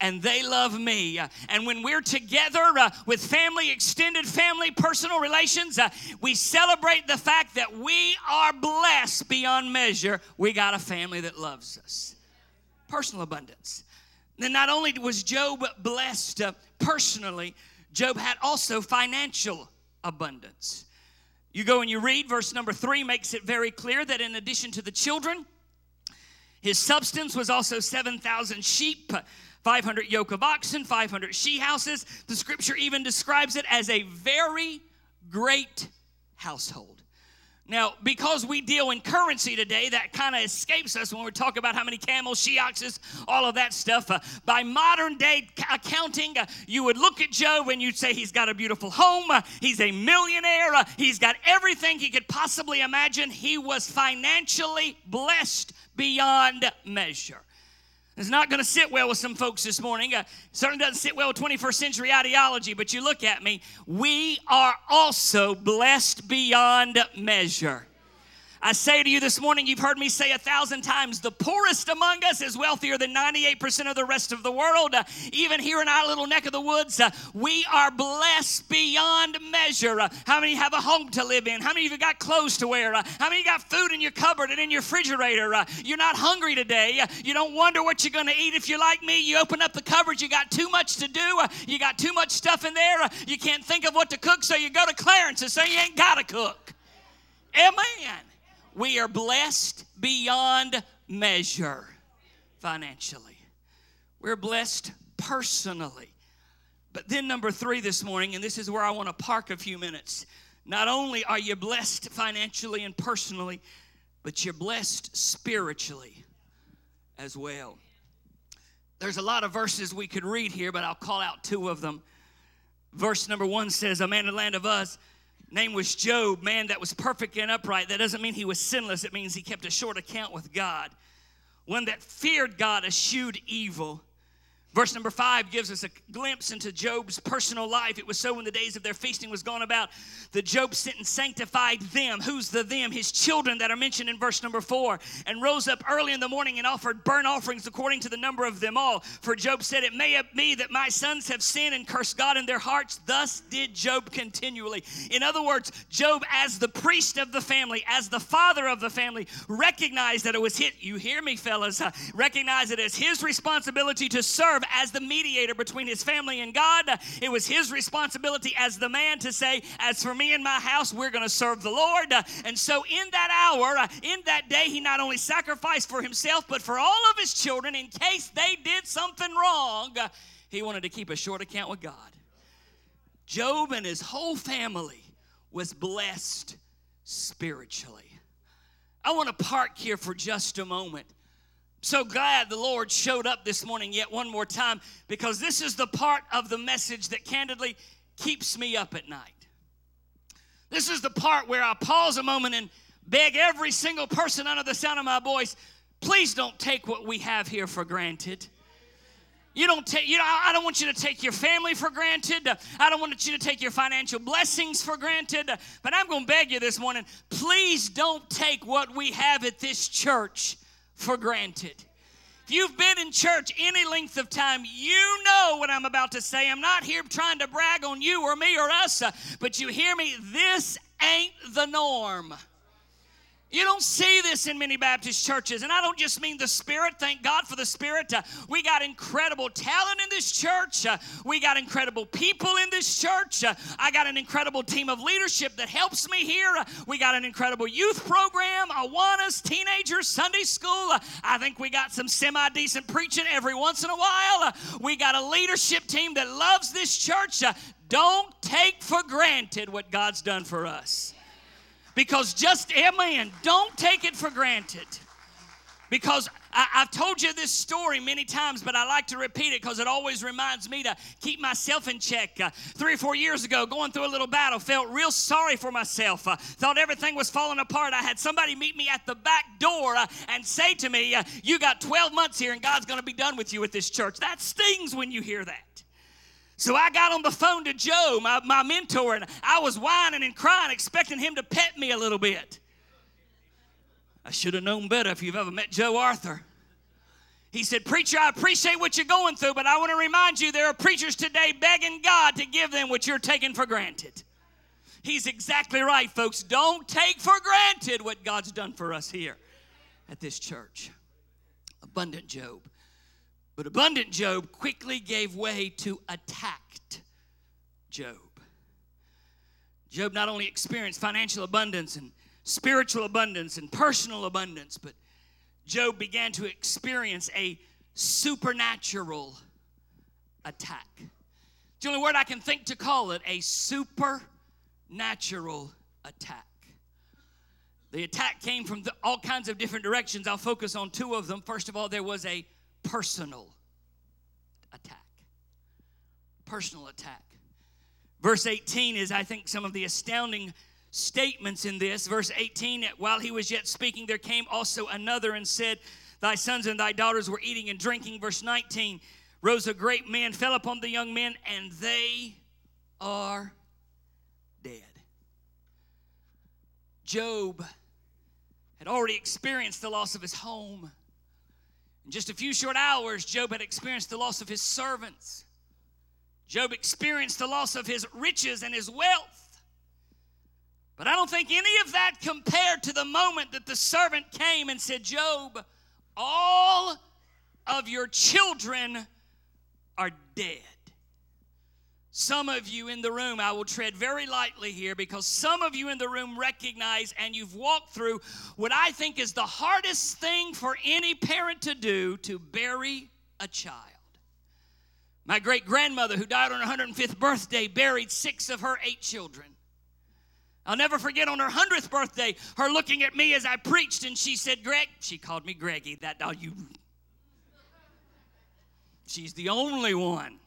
and they love me. And when we're together uh, with family, extended family, personal relations, uh, we celebrate the fact that we are blessed beyond measure. We got a family that loves us. personal abundance. Then not only was Job blessed uh, personally, Job had also financial abundance. You go and you read, verse number three makes it very clear that in addition to the children, his substance was also 7,000 sheep, 500 yoke of oxen, 500 she houses. The scripture even describes it as a very great household. Now, because we deal in currency today, that kind of escapes us when we talk about how many camels, she oxes, all of that stuff. Uh, by modern day ca- accounting, uh, you would look at Job and you'd say he's got a beautiful home, uh, he's a millionaire, uh, he's got everything he could possibly imagine. He was financially blessed beyond measure. It's not going to sit well with some folks this morning. Uh, certainly doesn't sit well with 21st century ideology, but you look at me, we are also blessed beyond measure. I say to you this morning, you've heard me say a thousand times, the poorest among us is wealthier than 98% of the rest of the world. Uh, even here in our little neck of the woods, uh, we are blessed beyond measure. Uh, how many have a home to live in? How many of you got clothes to wear? Uh, how many got food in your cupboard and in your refrigerator? Uh, you're not hungry today. Uh, you don't wonder what you're going to eat. If you're like me, you open up the cupboard, you got too much to do. You got too much stuff in there. You can't think of what to cook, so you go to Clarence and say you ain't got to cook. Amen. We are blessed beyond measure financially. We're blessed personally. But then, number three this morning, and this is where I want to park a few minutes. Not only are you blessed financially and personally, but you're blessed spiritually as well. There's a lot of verses we could read here, but I'll call out two of them. Verse number one says, A man in the land of Uz name was Job, man that was perfect and upright. That doesn't mean he was sinless, it means he kept a short account with God. One that feared God, eschewed evil. Verse number five gives us a glimpse into Job's personal life. It was so when the days of their feasting was gone about that Job sent and sanctified them. Who's the them? His children that are mentioned in verse number four. And rose up early in the morning and offered burnt offerings according to the number of them all. For Job said, It may be that my sons have sinned and cursed God in their hearts. Thus did Job continually. In other words, Job, as the priest of the family, as the father of the family, recognized that it was his, you hear me, fellas, uh, recognized it as his responsibility to serve as the mediator between his family and God. It was his responsibility as the man to say, As for me and my house, we're going to serve the Lord. And so, in that hour, in that day, he not only sacrificed for himself, but for all of his children in case they did something wrong. He wanted to keep a short account with God. Job and his whole family was blessed spiritually. I want to park here for just a moment. So glad the Lord showed up this morning yet one more time because this is the part of the message that candidly keeps me up at night. This is the part where I pause a moment and beg every single person under the sound of my voice please don't take what we have here for granted. You don't take, you know, I don't want you to take your family for granted. I don't want you to take your financial blessings for granted. But I'm going to beg you this morning please don't take what we have at this church for granted. If you've been in church any length of time, you know what I'm about to say. I'm not here trying to brag on you or me or us, uh, but you hear me? This ain't the norm. You don't see this in many Baptist churches. And I don't just mean the Spirit. Thank God for the Spirit. Uh, we got incredible talent in this church. Uh, we got incredible people in this church. Uh, I got an incredible team of leadership that helps me here. Uh, we got an incredible youth program, Awanas, teenagers, Sunday school. Uh, I think we got some semi decent preaching every once in a while. Uh, we got a leadership team that loves this church. Don't take for granted what God's done for us. Because just, amen, don't take it for granted. Because I, have told you this story many times, but I like to repeat it because it always reminds me to keep myself in check. Uh, three or four years ago, going through a little battle, felt real sorry for myself. Uh, thought everything was falling apart. I had somebody meet me at the back door uh, and say to me, uh, You got 12 months here and God's going to be done with you at this church. That stings when you hear that. So I got on the phone to Joe, my, my mentor, and I was whining and crying, expecting him to pet me a little bit. I should have known better if you've ever met Joe Arthur. He said, Preacher, I appreciate what you're going through, but I want to remind you there are preachers today begging God to give them what you're taking for granted. He's exactly right, folks. Don't take for granted what God's done for us here at this church. Abundant Job. But abundant Job quickly gave way to attacked Job. Job not only experienced financial abundance and spiritual abundance and personal abundance, but Job began to experience a supernatural attack. It's the only word I can think to call it a supernatural attack. The attack came from the, all kinds of different directions. I'll focus on two of them. First of all, there was a personal attack. Personal attack. Verse 18 is, I think, some of the astounding statements in this. Verse 18, while he was yet speaking, there came also another and said, Thy sons and thy daughters were eating and drinking. Verse 19, rose a great man, fell upon the young men, and they are dead. Job had already experienced the loss of his home. In just a few short hours, Job had experienced the loss of his servants. Job experienced the loss of his riches and his wealth. But I don't think any of that compared to the moment that the servant came and said, Job, all of your children are dead. Some of you in the room, I will tread very lightly here because some of you in the room recognize and you've walked through what I think is the hardest thing for any parent to do to bury a child. My great grandmother, who died on her 105th birthday, buried six of her eight children. I'll never forget on her 100th birthday, her looking at me as I preached, and she said, Greg, she called me Greggy. That, oh, you. She's the only one.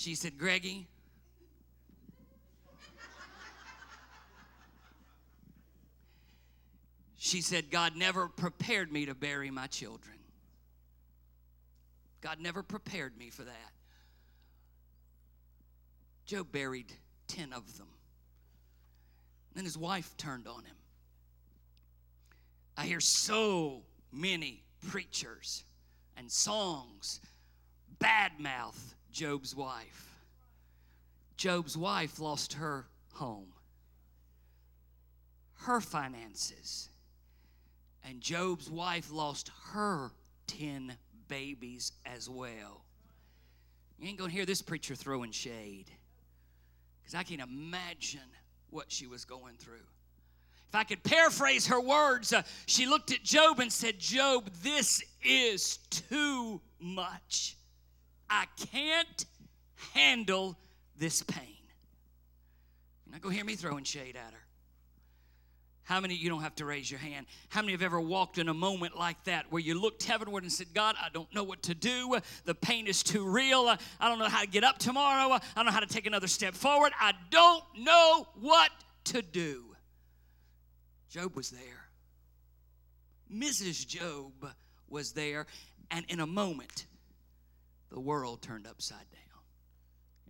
She said, Greggy, she said, God never prepared me to bury my children. God never prepared me for that. Job buried 10 of them. Then his wife turned on him. I hear so many preachers and songs badmouth Job's wife. Job's wife lost her home, her finances, and Job's wife lost her 10 babies as well. You ain't gonna hear this preacher throwing shade because I can't imagine what she was going through. If I could paraphrase her words, uh, she looked at Job and said, Job, this is too much. I can't handle this pain. Going to hear me throwing shade at her. How many, you don't have to raise your hand, how many have ever walked in a moment like that where you looked heavenward and said, God, I don't know what to do. The pain is too real. I don't know how to get up tomorrow. I don't know how to take another step forward. I don't know what to do. Job was there. Mrs. Job was there. And in a moment, the world turned upside down.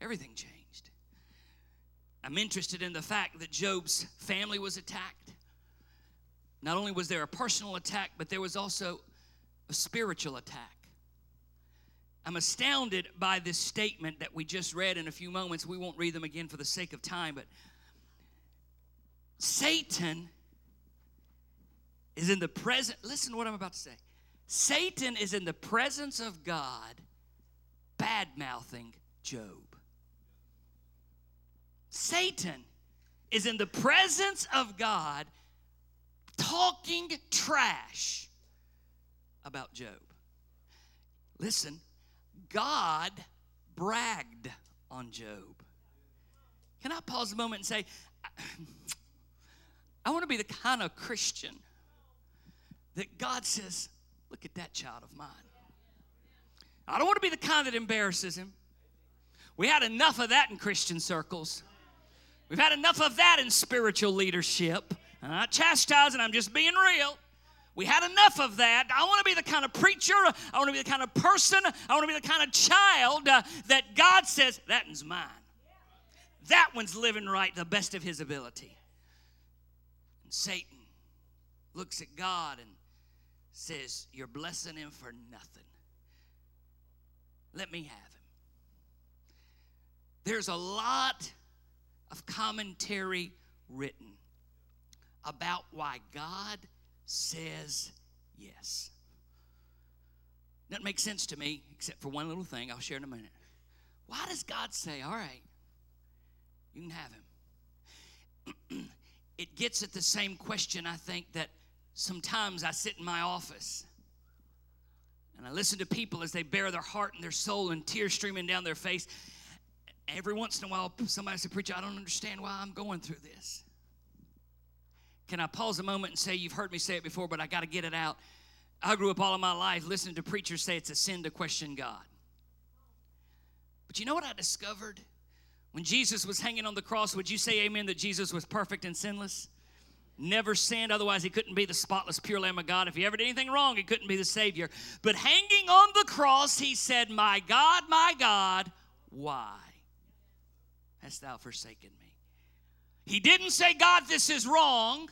Everything changed. I'm interested in the fact that Job's family was attacked. Not only was there a personal attack, but there was also a spiritual attack. I'm astounded by this statement that we just read in a few moments. We won't read them again for the sake of time, but Satan is in the present. Listen to what I'm about to say. Satan is in the presence of God, bad mouthing Job. Satan is in the presence of God, talking trash about Job. Listen, God bragged on Job. Can I pause a moment and say, I want to be the kind of Christian that God says, Look at that child of mine. I don't want to be the kind that embarrasses him. We had enough of that in Christian circles. We've had enough of that in spiritual leadership. I'm not chastising, I'm just being real. We had enough of that. I want to be the kind of preacher, I want to be the kind of person, I want to be the kind of child uh, that God says, that one's mine. That one's living right the best of his ability. And Satan looks at God and says, You're blessing him for nothing. Let me have him. There's a lot of commentary written about why God says yes. Doesn't make sense to me, except for one little thing I'll share in a minute. Why does God say, all right, you can have him? it gets at the same question, I think, that sometimes I sit in my office and I listen to people as they bare their heart and their soul and tears streaming down their face. Every once in a while, somebody says, Preacher, I don't understand why I'm going through this. Can I pause a moment and say, You've heard me say it before, but I got to get it out. I grew up all of my life listening to preachers say it's a sin to question God. But you know what I discovered? When Jesus was hanging on the cross, would you say amen that Jesus was perfect and sinless? Never sinned, otherwise, he couldn't be the spotless, pure Lamb of God. If he ever did anything wrong, he couldn't be the Savior. But hanging on the cross, he said, My God, my God, why hast thou forsaken me? He didn't say, God, this is wrong.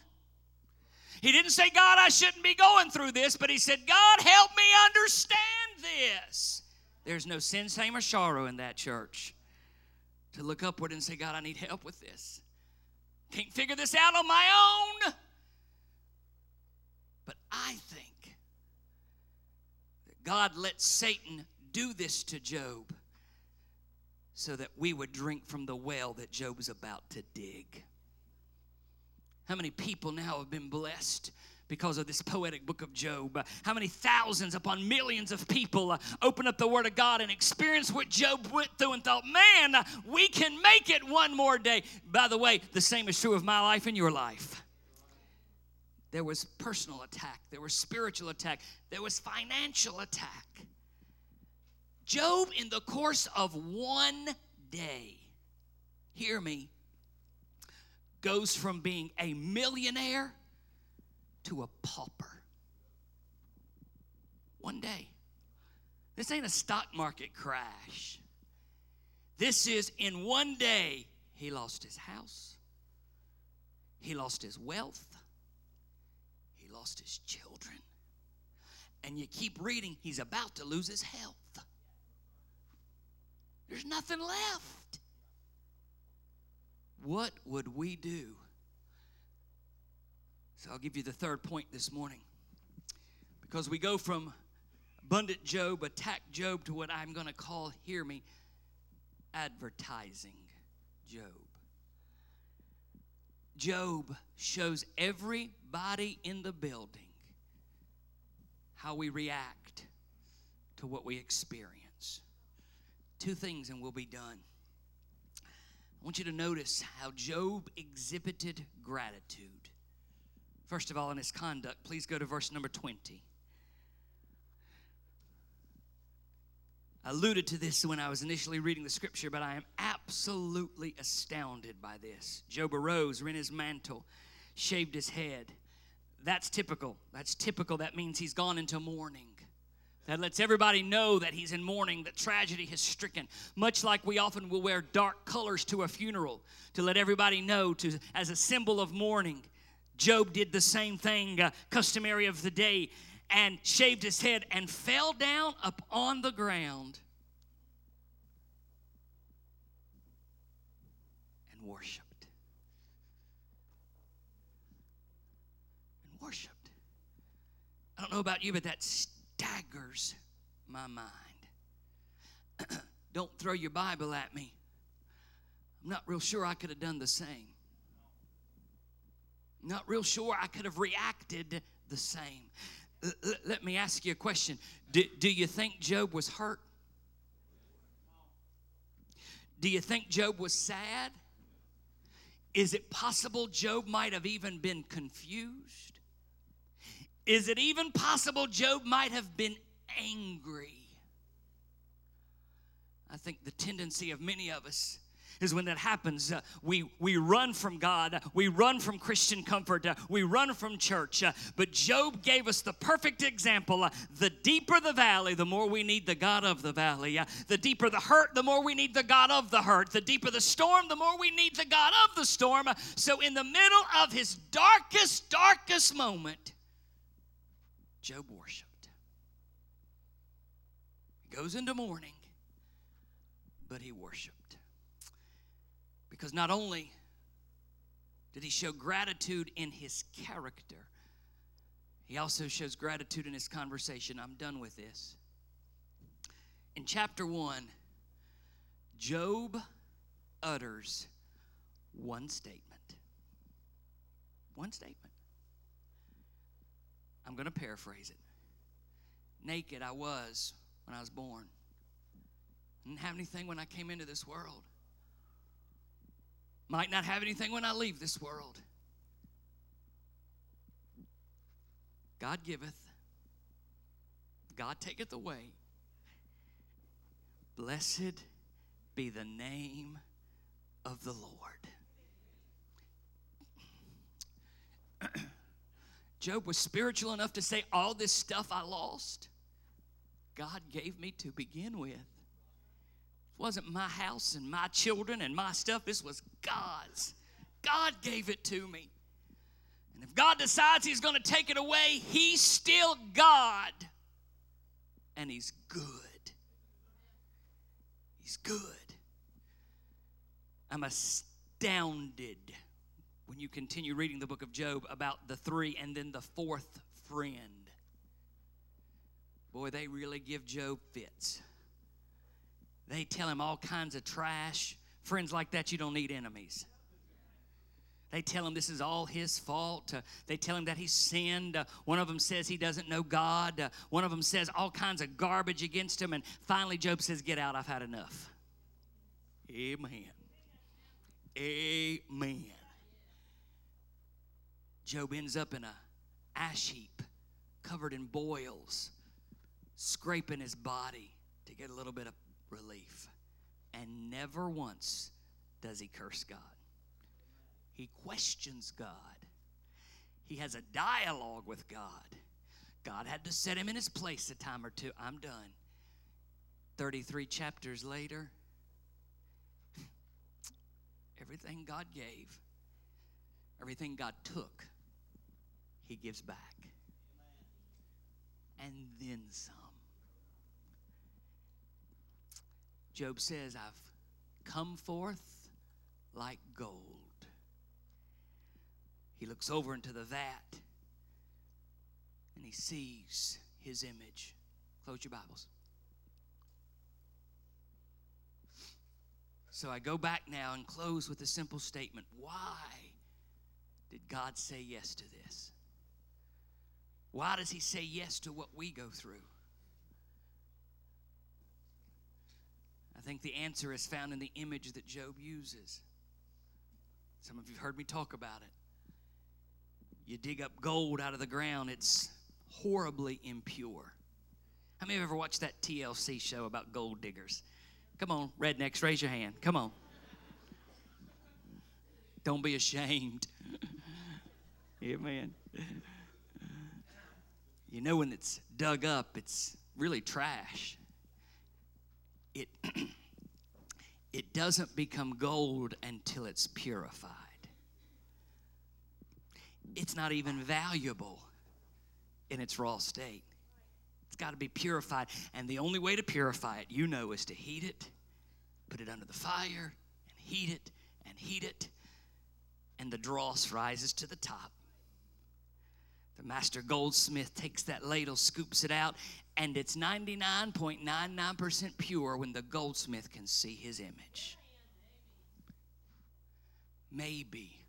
He didn't say, God, I shouldn't be going through this, but he said, God, help me understand this. There's no sin, shame, or sorrow in that church. To look upward and say, God, I need help with this. Can't figure this out on my own. But I think that God let Satan do this to Job so that we would drink from the well that Job was about to dig. How many people now have been blessed because of this poetic book of Job? How many thousands upon millions of people uh, open up the Word of God and experience what Job went through and thought, man, we can make it one more day? By the way, the same is true of my life and your life. There was personal attack, there was spiritual attack, there was financial attack. Job, in the course of one day, hear me, goes from being a millionaire to a pauper. One day. This ain't a stock market crash. This is in one day, he lost his house, he lost his wealth, he lost his children. And you keep reading, he's about to lose his health. There's nothing left. What would we do? So I'll give you the third point this morning. Because we go from abundant Job, attack Job, to what I'm going to call, hear me, advertising Job. Job shows everybody in the building how we react to what we experience. Two things and we'll be done. I want you to notice how Job exhibited gratitude. First of all, in his conduct, please go to verse number 20. I alluded to this when I was initially reading the scripture, but I am absolutely astounded by this. Job arose, rent his mantle, shaved his head. That's typical. That's typical. That means he's gone into mourning. That lets everybody know that he's in mourning, that tragedy has stricken. Much like we often will wear dark colors to a funeral to let everybody know to, as a symbol of mourning. Job did the same thing, uh, customary of the day, and shaved his head and fell down upon the ground and worshiped. And worshiped. I don't know about you, but that staggers my mind. don't throw your Bible at me. I'm not real sure I could have done the same. Not real sure I could have reacted the same. Let me ask you a question. Do, do you think Job was hurt? Do you think Job was sad? Is it possible Job might have even been confused? Is it even possible Job might have been angry? I think the tendency of many of us is when that happens, uh, we, we run from God, we run from Christian comfort, uh, we run from church. Uh, but Job gave us the perfect example. Uh, the deeper the valley, the more we need the God of the valley. Uh, the deeper the hurt, the more we need the God of the hurt. The deeper the storm, the more we need the God of the storm. Uh, so, in the middle of his darkest, darkest moment, Job worshiped. He goes into mourning, but he worshiped. Because not only did he show gratitude in his character, he also shows gratitude in his conversation. I'm done with this. In chapter 1, Job utters one statement. One statement. I'm going to paraphrase it. Naked I was when I was born. I Didn't have anything when I came into this world. Might not have anything when I leave this world. God giveth, God taketh away. Blessed be the name of the Lord. Job was spiritual enough to say, All this stuff I lost, God gave me to begin with. Wasn't my house and my children and my stuff, this was God's. God gave it to me. And if God decides He's going to take it away, He's still God. And He's good. He's good. I'm astounded when you continue reading the book of Job about the three and then the fourth friend. Boy, they really give Job fits. They tell him all kinds of trash. Friends like that, you don't need enemies. They tell him this is all his fault. Uh, they tell him that he sinned. Uh, one of them says he doesn't know God. Uh, one of them says all kinds of garbage against him. And finally, Job says, Get out, I've had enough. Amen. Amen. Job ends up in a ash heap covered in boils, scraping his body to get a little bit of relief. And never once does he curse God. He questions God. He has a dialogue with God. God had to set him in his place a time or two. I'm done. 33 chapters later, everything God gave, everything God took, he gives back. And then some. Job says, I've come forth like gold. He looks over into the vat and he sees his image. Close your Bibles. So I go back now and close with a simple statement. Why did God say yes to this? Why does He say yes to what we go through? I think the answer is found in the image that Job uses. Some of you have heard me talk about it. You dig up gold out of the ground, it's horribly impure. How many of you ever watched that TLC show about gold diggers? Come on, rednecks, raise your hand. Come on. Don't be ashamed. Amen. You know, when it's dug up, it's really trash. It, it doesn't become gold until it's purified. It's not even valuable in its raw state. It's got to be purified. And the only way to purify it, you know, is to heat it, put it under the fire, and heat it, and heat it, and the dross rises to the top. The master goldsmith takes that ladle, scoops it out, and it's 99.99% pure when the goldsmith can see his image. Maybe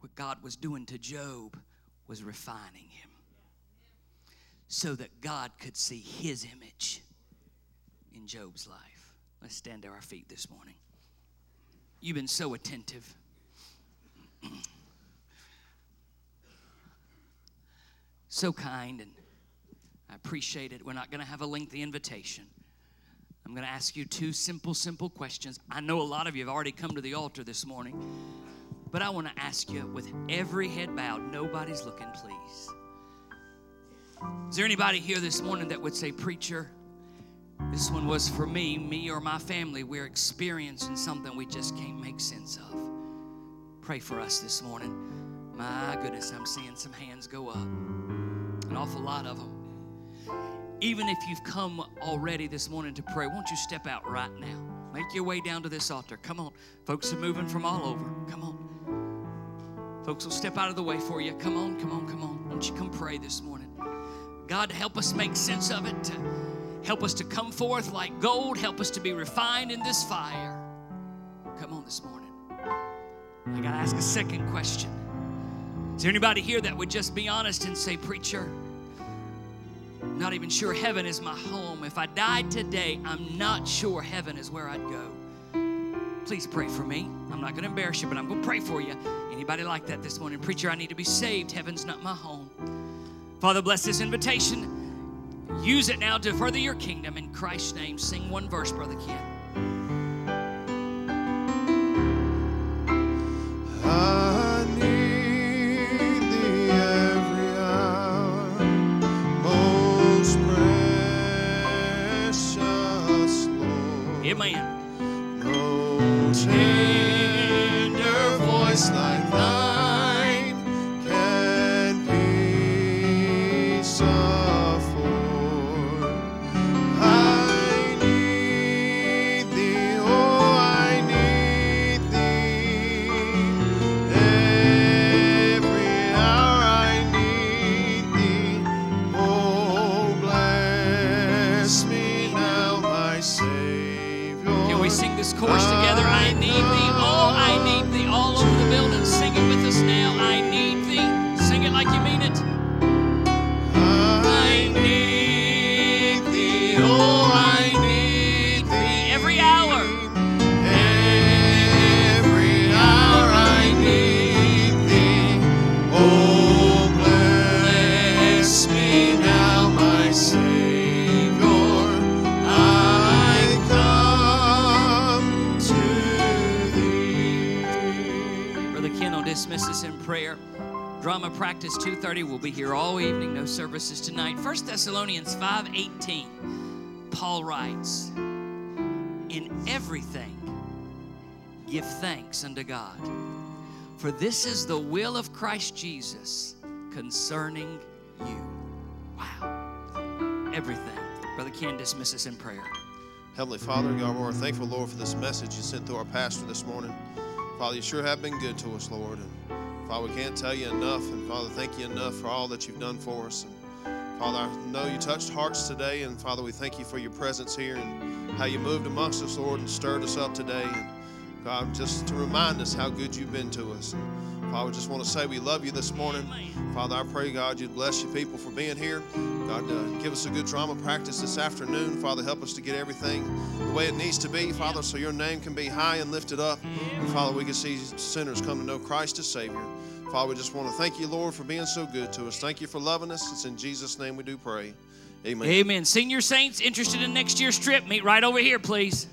what God was doing to Job was refining him so that God could see his image in Job's life. Let's stand to our feet this morning. You've been so attentive. so kind, and I appreciate it. We're not going to have a lengthy invitation. I'm going to ask you two simple, simple questions. I know a lot of you have already come to the altar this morning, but I want to ask you with every head bowed, nobody's looking, please. Is there anybody here this morning that would say, Preacher, this one was for me, me or my family? We're experiencing something we just can't make sense of. Pray for us this morning. My goodness, I'm seeing some hands go up, an awful lot of them. Even if you've come already this morning to pray, won't you step out right now? Make your way down to this altar. Come on. Folks are moving from all over. Come on. Folks will step out of the way for you. Come on, come on, come on. Won't you come pray this morning? God, help us make sense of it. Uh, help us to come forth like gold. Help us to be refined in this fire. Come on this morning. I got to ask a second question. Is there anybody here that would just be honest and say, Preacher, not even sure heaven is my home. If I died today, I'm not sure heaven is where I'd go. Please pray for me. I'm not going to embarrass you, but I'm going to pray for you. Anybody like that this morning? Preacher, I need to be saved. Heaven's not my home. Father, bless this invitation. Use it now to further your kingdom. In Christ's name, sing one verse, Brother Ken. I Lord. Services tonight. 1 Thessalonians 5:18. Paul writes, "In everything give thanks unto God, for this is the will of Christ Jesus concerning you." Wow. Everything. Brother Ken dismiss us in prayer. Heavenly Father, God, we're thankful, Lord, for this message you sent through our pastor this morning. Father, you sure have been good to us, Lord. And Father, we can't tell you enough. And Father, thank you enough for all that you've done for us. And Father, I know you touched hearts today. And Father, we thank you for your presence here and how you moved amongst us, Lord, and stirred us up today. And God, just to remind us how good you've been to us. And Father, we just want to say we love you this morning. Father, I pray, God, you'd bless your people for being here. God, uh, give us a good drama practice this afternoon. Father, help us to get everything the way it needs to be, Father, so your name can be high and lifted up. And Father, we can see sinners come to know Christ as Savior. Father, we just want to thank you, Lord, for being so good to us. Thank you for loving us. It's in Jesus' name we do pray. Amen. Amen. Senior saints interested in next year's trip, meet right over here, please.